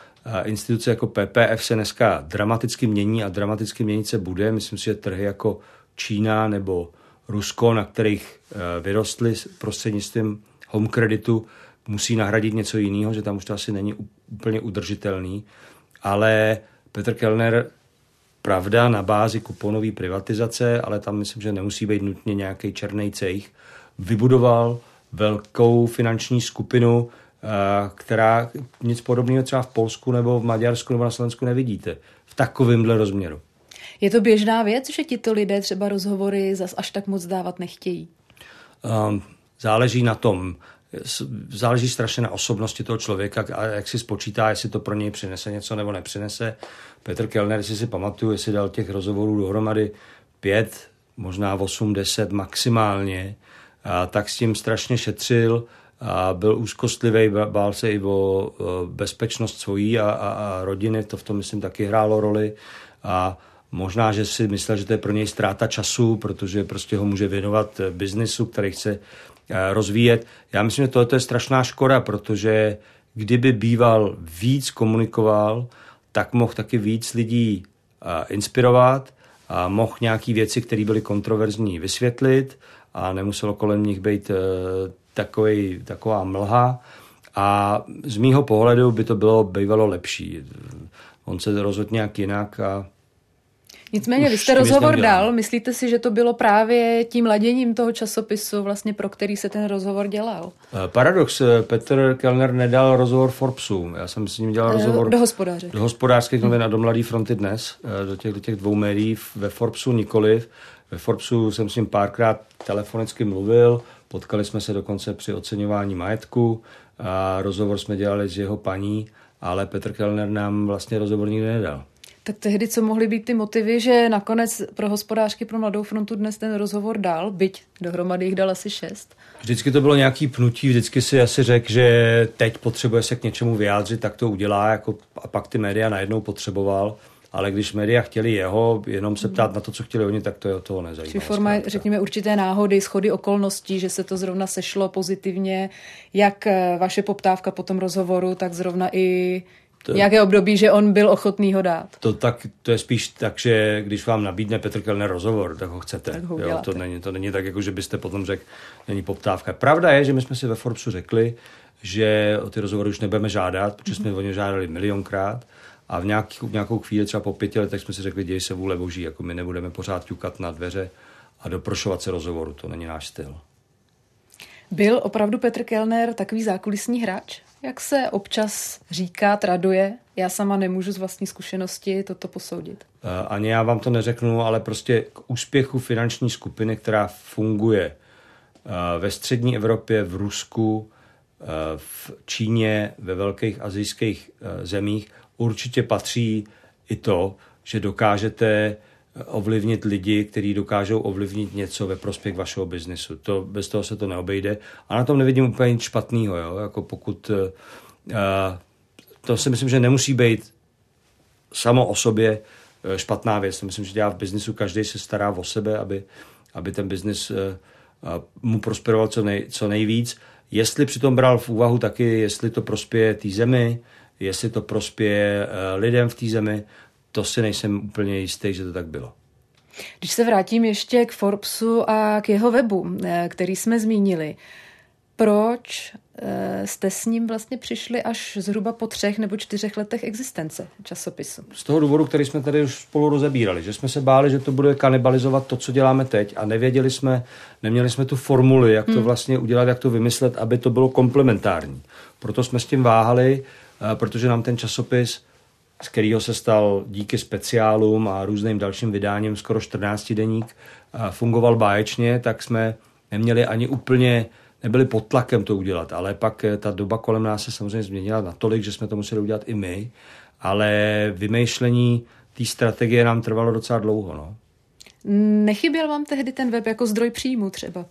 instituce jako PPF se dneska dramaticky mění a dramaticky měnit se bude. Myslím si, že trhy jako Čína nebo Rusko, na kterých e, vyrostly prostřednictvím home kreditu, musí nahradit něco jiného, že tam už to asi není úplně udržitelný. Ale Petr Kellner, pravda, na bázi kuponové privatizace, ale tam myslím, že nemusí být nutně nějaký černý cejch, vybudoval velkou finanční skupinu, Eh, která nic podobného třeba v Polsku nebo v Maďarsku nebo na Slovensku nevidíte v takovémhle rozměru. Je to běžná věc, že tito lidé třeba rozhovory zas až tak moc dávat nechtějí? Um, záleží na tom, záleží strašně na osobnosti toho člověka a jak si spočítá, jestli to pro něj přinese něco nebo nepřinese. Petr Kellner, jestli si pamatuju, jestli dal těch rozhovorů dohromady pět, možná osm, deset maximálně, a tak s tím strašně šetřil a byl úzkostlivý, bál se i o bezpečnost svojí a, a, a rodiny, to v tom myslím taky hrálo roli a možná, že si myslel, že to je pro něj ztráta času, protože prostě ho může věnovat biznisu, který chce eh, rozvíjet. Já myslím, že tohle je strašná škoda, protože kdyby býval víc komunikoval, tak mohl taky víc lidí eh, inspirovat a mohl nějaký věci, které byly kontroverzní, vysvětlit a nemuselo kolem nich být eh, takový, taková mlha a z mýho pohledu by to bylo bývalo lepší. On se rozhodl nějak jinak a Nicméně, vy jste rozhovor dal, myslíte si, že to bylo právě tím laděním toho časopisu, vlastně pro který se ten rozhovor dělal? Eh, paradox, eh, Petr Kellner nedal rozhovor Forbesu, já jsem s ním dělal eh, rozhovor... Do hospodáře. Do hospodářských novin a do Mladý fronty dnes, do těch, do těch dvou médií, ve Forbesu nikoliv. Ve Forbesu jsem s ním párkrát telefonicky mluvil, Potkali jsme se dokonce při oceňování majetku a rozhovor jsme dělali s jeho paní, ale Petr Kellner nám vlastně rozhovor nikdy nedal. Tak tehdy co mohly být ty motivy, že nakonec pro hospodářky pro Mladou frontu dnes ten rozhovor dal, byť dohromady jich dal asi šest? Vždycky to bylo nějaký pnutí, vždycky si asi řekl, že teď potřebuje se k něčemu vyjádřit, tak to udělá, jako, a pak ty média najednou potřeboval ale když média chtěli jeho, jenom se ptát na to, co chtěli oni, tak to je toho nezajímá. Či forma, zkrátka. řekněme, určité náhody, schody okolností, že se to zrovna sešlo pozitivně, jak eh, vaše poptávka po tom rozhovoru, tak zrovna i to, Nějaké období, že on byl ochotný ho dát. To, tak, to je spíš tak, že když vám nabídne Petr Kellner rozhovor, tak ho chcete. Tak ho jo, to, není, to není tak, jako že byste potom řekl, není poptávka. Pravda je, že my jsme si ve Forbesu řekli, že o ty rozhovory už nebudeme žádat, protože jsme mm-hmm. o ně žádali milionkrát a v, nějaký, v nějakou chvíli, třeba po pěti letech, jsme si řekli, děj se vůle boží, jako my nebudeme pořád ťukat na dveře a doprošovat se rozhovoru, to není náš styl. Byl opravdu Petr Kellner takový zákulisní hráč? Jak se občas říká, traduje? Já sama nemůžu z vlastní zkušenosti toto posoudit. Eh, ani já vám to neřeknu, ale prostě k úspěchu finanční skupiny, která funguje eh, ve střední Evropě, v Rusku, eh, v Číně, ve velkých azijských zemích, určitě patří i to, že dokážete ovlivnit lidi, kteří dokážou ovlivnit něco ve prospěch vašeho biznesu. To, bez toho se to neobejde. A na tom nevidím úplně nic špatného. Jo? Jako pokud, uh, to si myslím, že nemusí být samo o sobě eh, špatná věc. Myslím, že dělá v biznisu každý se stará o sebe, aby, aby ten biznis uh, mu prosperoval co, nej, co nejvíc. Jestli přitom bral v úvahu taky, jestli to prospěje té zemi, jestli to prospěje uh, lidem v té zemi, to si nejsem úplně jistý, že to tak bylo. Když se vrátím ještě k Forbesu a k jeho webu, eh, který jsme zmínili, proč eh, jste s ním vlastně přišli až zhruba po třech nebo čtyřech letech existence časopisu? Z toho důvodu, který jsme tady už spolu rozebírali, že jsme se báli, že to bude kanibalizovat to, co děláme teď a nevěděli jsme, neměli jsme tu formuli, jak to hmm. vlastně udělat, jak to vymyslet, aby to bylo komplementární. Proto jsme s tím váhali, eh, protože nám ten časopis z kterého se stal díky speciálům a různým dalším vydáním skoro 14 deník, fungoval báječně, tak jsme neměli ani úplně, nebyli pod tlakem to udělat, ale pak eh, ta doba kolem nás se samozřejmě změnila natolik, že jsme to museli udělat i my, ale vymýšlení té strategie nám trvalo docela dlouho. No. Nechyběl vám tehdy ten web jako zdroj příjmu třeba?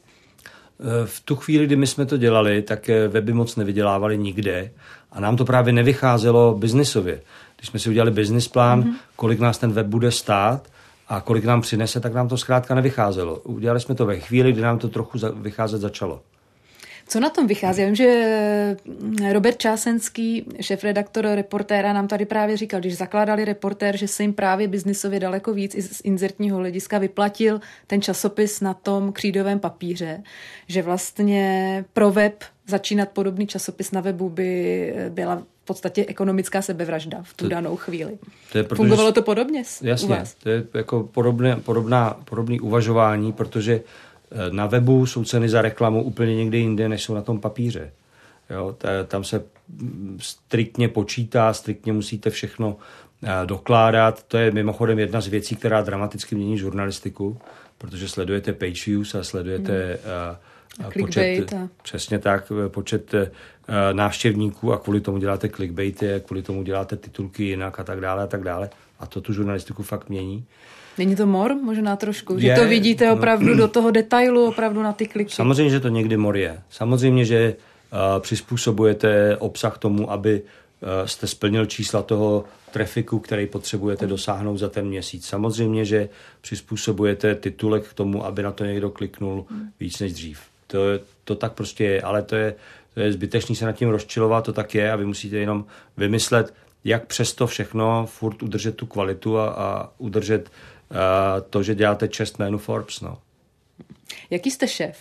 Eh, v tu chvíli, kdy my jsme to dělali, tak eh, weby moc nevydělávali nikde a nám to právě nevycházelo biznisově. Když jsme si udělali business plán, mm-hmm. kolik nás ten web bude stát a kolik nám přinese, tak nám to zkrátka nevycházelo. Udělali jsme to ve chvíli, kdy nám to trochu vycházet začalo. Co na tom vychází? Já vím, že Robert Čásenský, šéf-redaktor reportéra, nám tady právě říkal, když zakládali reportér, že se jim právě biznisově daleko víc i z inzertního hlediska vyplatil ten časopis na tom křídovém papíře, že vlastně pro web začínat podobný časopis na webu by byla podstatě ekonomická sebevražda v tu to, danou chvíli. To je proto, Fungovalo to podobně jasně, u vás? to je jako podobné, podobná, podobný uvažování, protože eh, na webu jsou ceny za reklamu úplně někde jinde, než jsou na tom papíře. Jo, tam se mm, striktně počítá, striktně musíte všechno eh, dokládat. To je mimochodem jedna z věcí, která dramaticky mění žurnalistiku, protože sledujete page views a sledujete hmm. a počet, a... přesně tak, počet Eh, návštěvníků a kvůli tomu děláte clickbaity, kvůli tomu děláte titulky jinak a tak dále a tak dále. A to tu žurnalistiku fakt mění. Není to mor možná trošku? Je, že to vidíte no. opravdu no, do toho detailu, opravdu na ty kliky? Samozřejmě, že to někdy mor je. Samozřejmě, že uh, přizpůsobujete obsah tomu, aby uh, jste splnil čísla toho trafiku, který potřebujete dosáhnout za ten měsíc. Samozřejmě, že přizpůsobujete titulek k tomu, aby na to někdo kliknul víc než dřív. To, to tak prostě je, ale to je to je zbytečný se nad tím rozčilovat, to tak je a vy musíte jenom vymyslet, jak přesto všechno furt udržet tu kvalitu a, a udržet uh, to, že děláte čest jménu Forbes. No. Jaký jste šéf?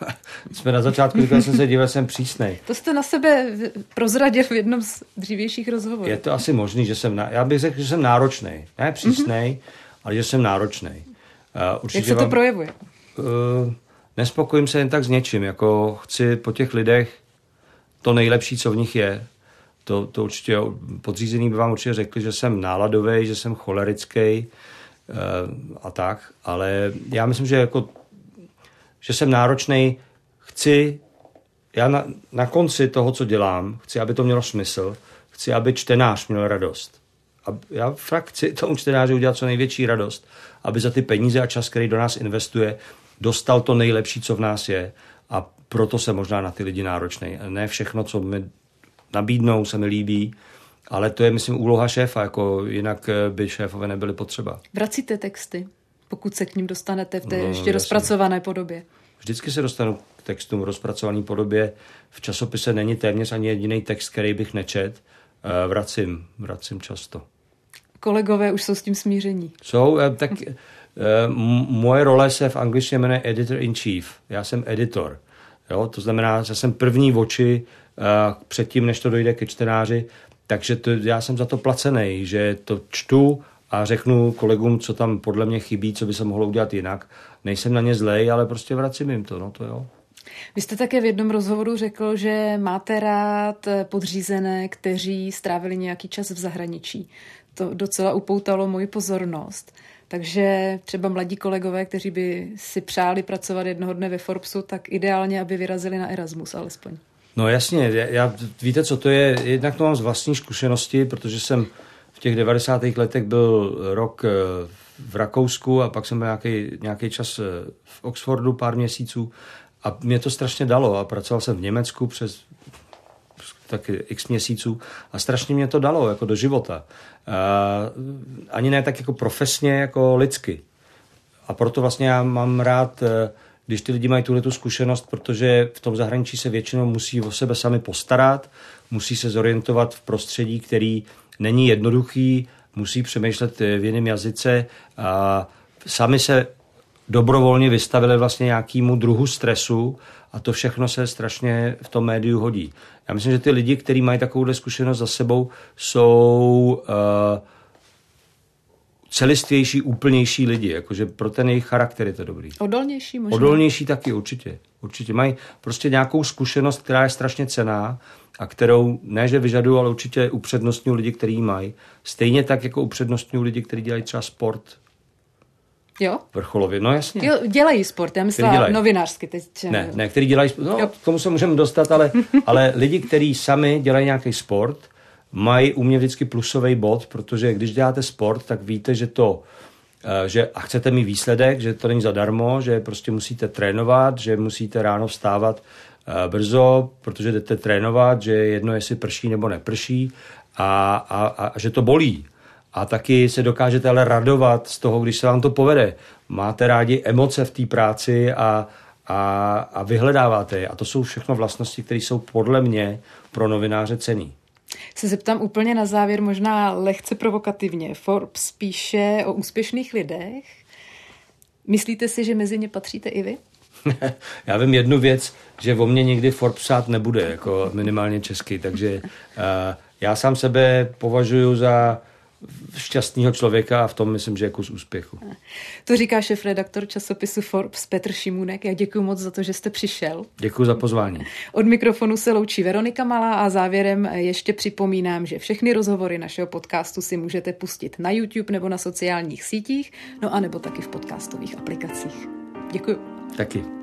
Jsme na začátku říkali, jsem se díval, jsem přísnej. To jste na sebe prozradil v jednom z dřívějších rozhovorů. Je to asi možný, že jsem, já bych řekl, že jsem náročný. Ne přísnej, mm-hmm. ale že jsem náročný. Uh, Jak se to vám, projevuje? Uh, nespokojím se jen tak s něčím, jako chci po těch lidech to nejlepší, co v nich je. To, to určitě podřízený by vám určitě řekli, že jsem náladový, že jsem cholerický a tak, ale já myslím, že jako že jsem náročný, chci, já na, na konci toho, co dělám, chci, aby to mělo smysl, chci, aby čtenář měl radost. A já fakt chci tomu čtenáři udělat co největší radost, aby za ty peníze a čas, který do nás investuje, dostal to nejlepší, co v nás je a proto se možná na ty lidi náročný. Ne všechno, co mi nabídnou, se mi líbí, ale to je, myslím, úloha šéfa, jako jinak by šéfové nebyly potřeba. Vracíte texty, pokud se k ním dostanete v té no, ještě jasně. rozpracované podobě? Vždycky se dostanu k textům v rozpracované podobě. V časopise není téměř ani jediný text, který bych nečet. vracím, vracím často. Kolegové už jsou s tím smíření. Jsou, tak moje role se v angličtině jmenuje editor in chief. Já jsem editor. Jo? To znamená, že jsem první oči předtím, než to dojde ke čtenáři, takže to, já jsem za to placený, že to čtu a řeknu kolegům, co tam podle mě chybí, co by se mohlo udělat jinak. Nejsem na ně zlej, ale prostě vracím jim to, no to jo. Vy jste také v jednom rozhovoru řekl, že máte rád podřízené, kteří strávili nějaký čas v zahraničí. To docela upoutalo moji pozornost. Takže třeba mladí kolegové, kteří by si přáli pracovat jednoho dne ve Forbesu, tak ideálně, aby vyrazili na Erasmus alespoň. No jasně, já, víte, co to je? Jednak to mám z vlastní zkušenosti, protože jsem v těch 90. letech byl rok eh, v Rakousku a pak jsem byl nějaký, nějaký čas eh, v Oxfordu, pár měsíců a mě to strašně dalo a pracoval jsem v Německu přes taky x měsíců a strašně mě to dalo jako do života. A ani ne tak jako profesně, jako lidsky. A proto vlastně já mám rád, eh, když ty lidi mají tuhle tu zkušenost, protože v tom zahraničí se většinou musí o sebe sami postarat, musí se zorientovat v prostředí, který není jednoduchý, musí přemýšlet v jiném jazyce a sami se dobrovolně vystavili vlastně nějakému druhu stresu a to všechno se strašně v tom médiu hodí. Já myslím, že ty lidi, kteří mají takovouhle zkušenost za sebou, jsou uh, celistvější, úplnější lidi, jakože pro ten jejich charakter je to dobrý. Odolnější možná? Odolnější taky, určitě. Určitě mají prostě nějakou zkušenost, která je strašně cená a kterou ne, že vyžadují, ale určitě upřednostňují lidi, kteří ji mají. Stejně tak, jako upřednostňují lidi, kteří dělají třeba sport, Jo? Vrcholově, no jasně. Jo, dělají sport, já myslím novinářsky teď. Ne, ne, který dělají, no, jo. k tomu se můžeme dostat, ale, ale lidi, kteří sami dělají nějaký sport, mají u mě vždycky plusový bod, protože když děláte sport, tak víte, že to eh, že a chcete mít výsledek, že to není zadarmo, že prostě musíte trénovat, že musíte ráno vstávat eh, brzo, protože jdete trénovat, že jedno jestli prší nebo neprší a, a, a, a že to bolí. A taky se dokážete ale radovat z toho, když se vám to povede. Máte rádi emoce v té práci a, a, a vyhledáváte je. A to jsou všechno vlastnosti, které jsou podle mě pro novináře cený. Se zeptám úplně na závěr, možná lehce provokativně. Forbes píše o úspěšných lidech. Myslíte si, že mezi ně patříte i vy? Já vím jednu věc, že o mě nikdy Forbes psát nebude, jako minimálně český, takže uh, já sám sebe považuji za šťastného člověka a v tom myslím, že je kus úspěchu. To říká šef-redaktor časopisu Forbes Petr Šimunek. Já děkuji moc za to, že jste přišel. Děkuji za pozvání. Od mikrofonu se loučí Veronika Malá a závěrem ještě připomínám, že všechny rozhovory našeho podcastu si můžete pustit na YouTube nebo na sociálních sítích, no a nebo taky v podcastových aplikacích. Děkuji. Taky.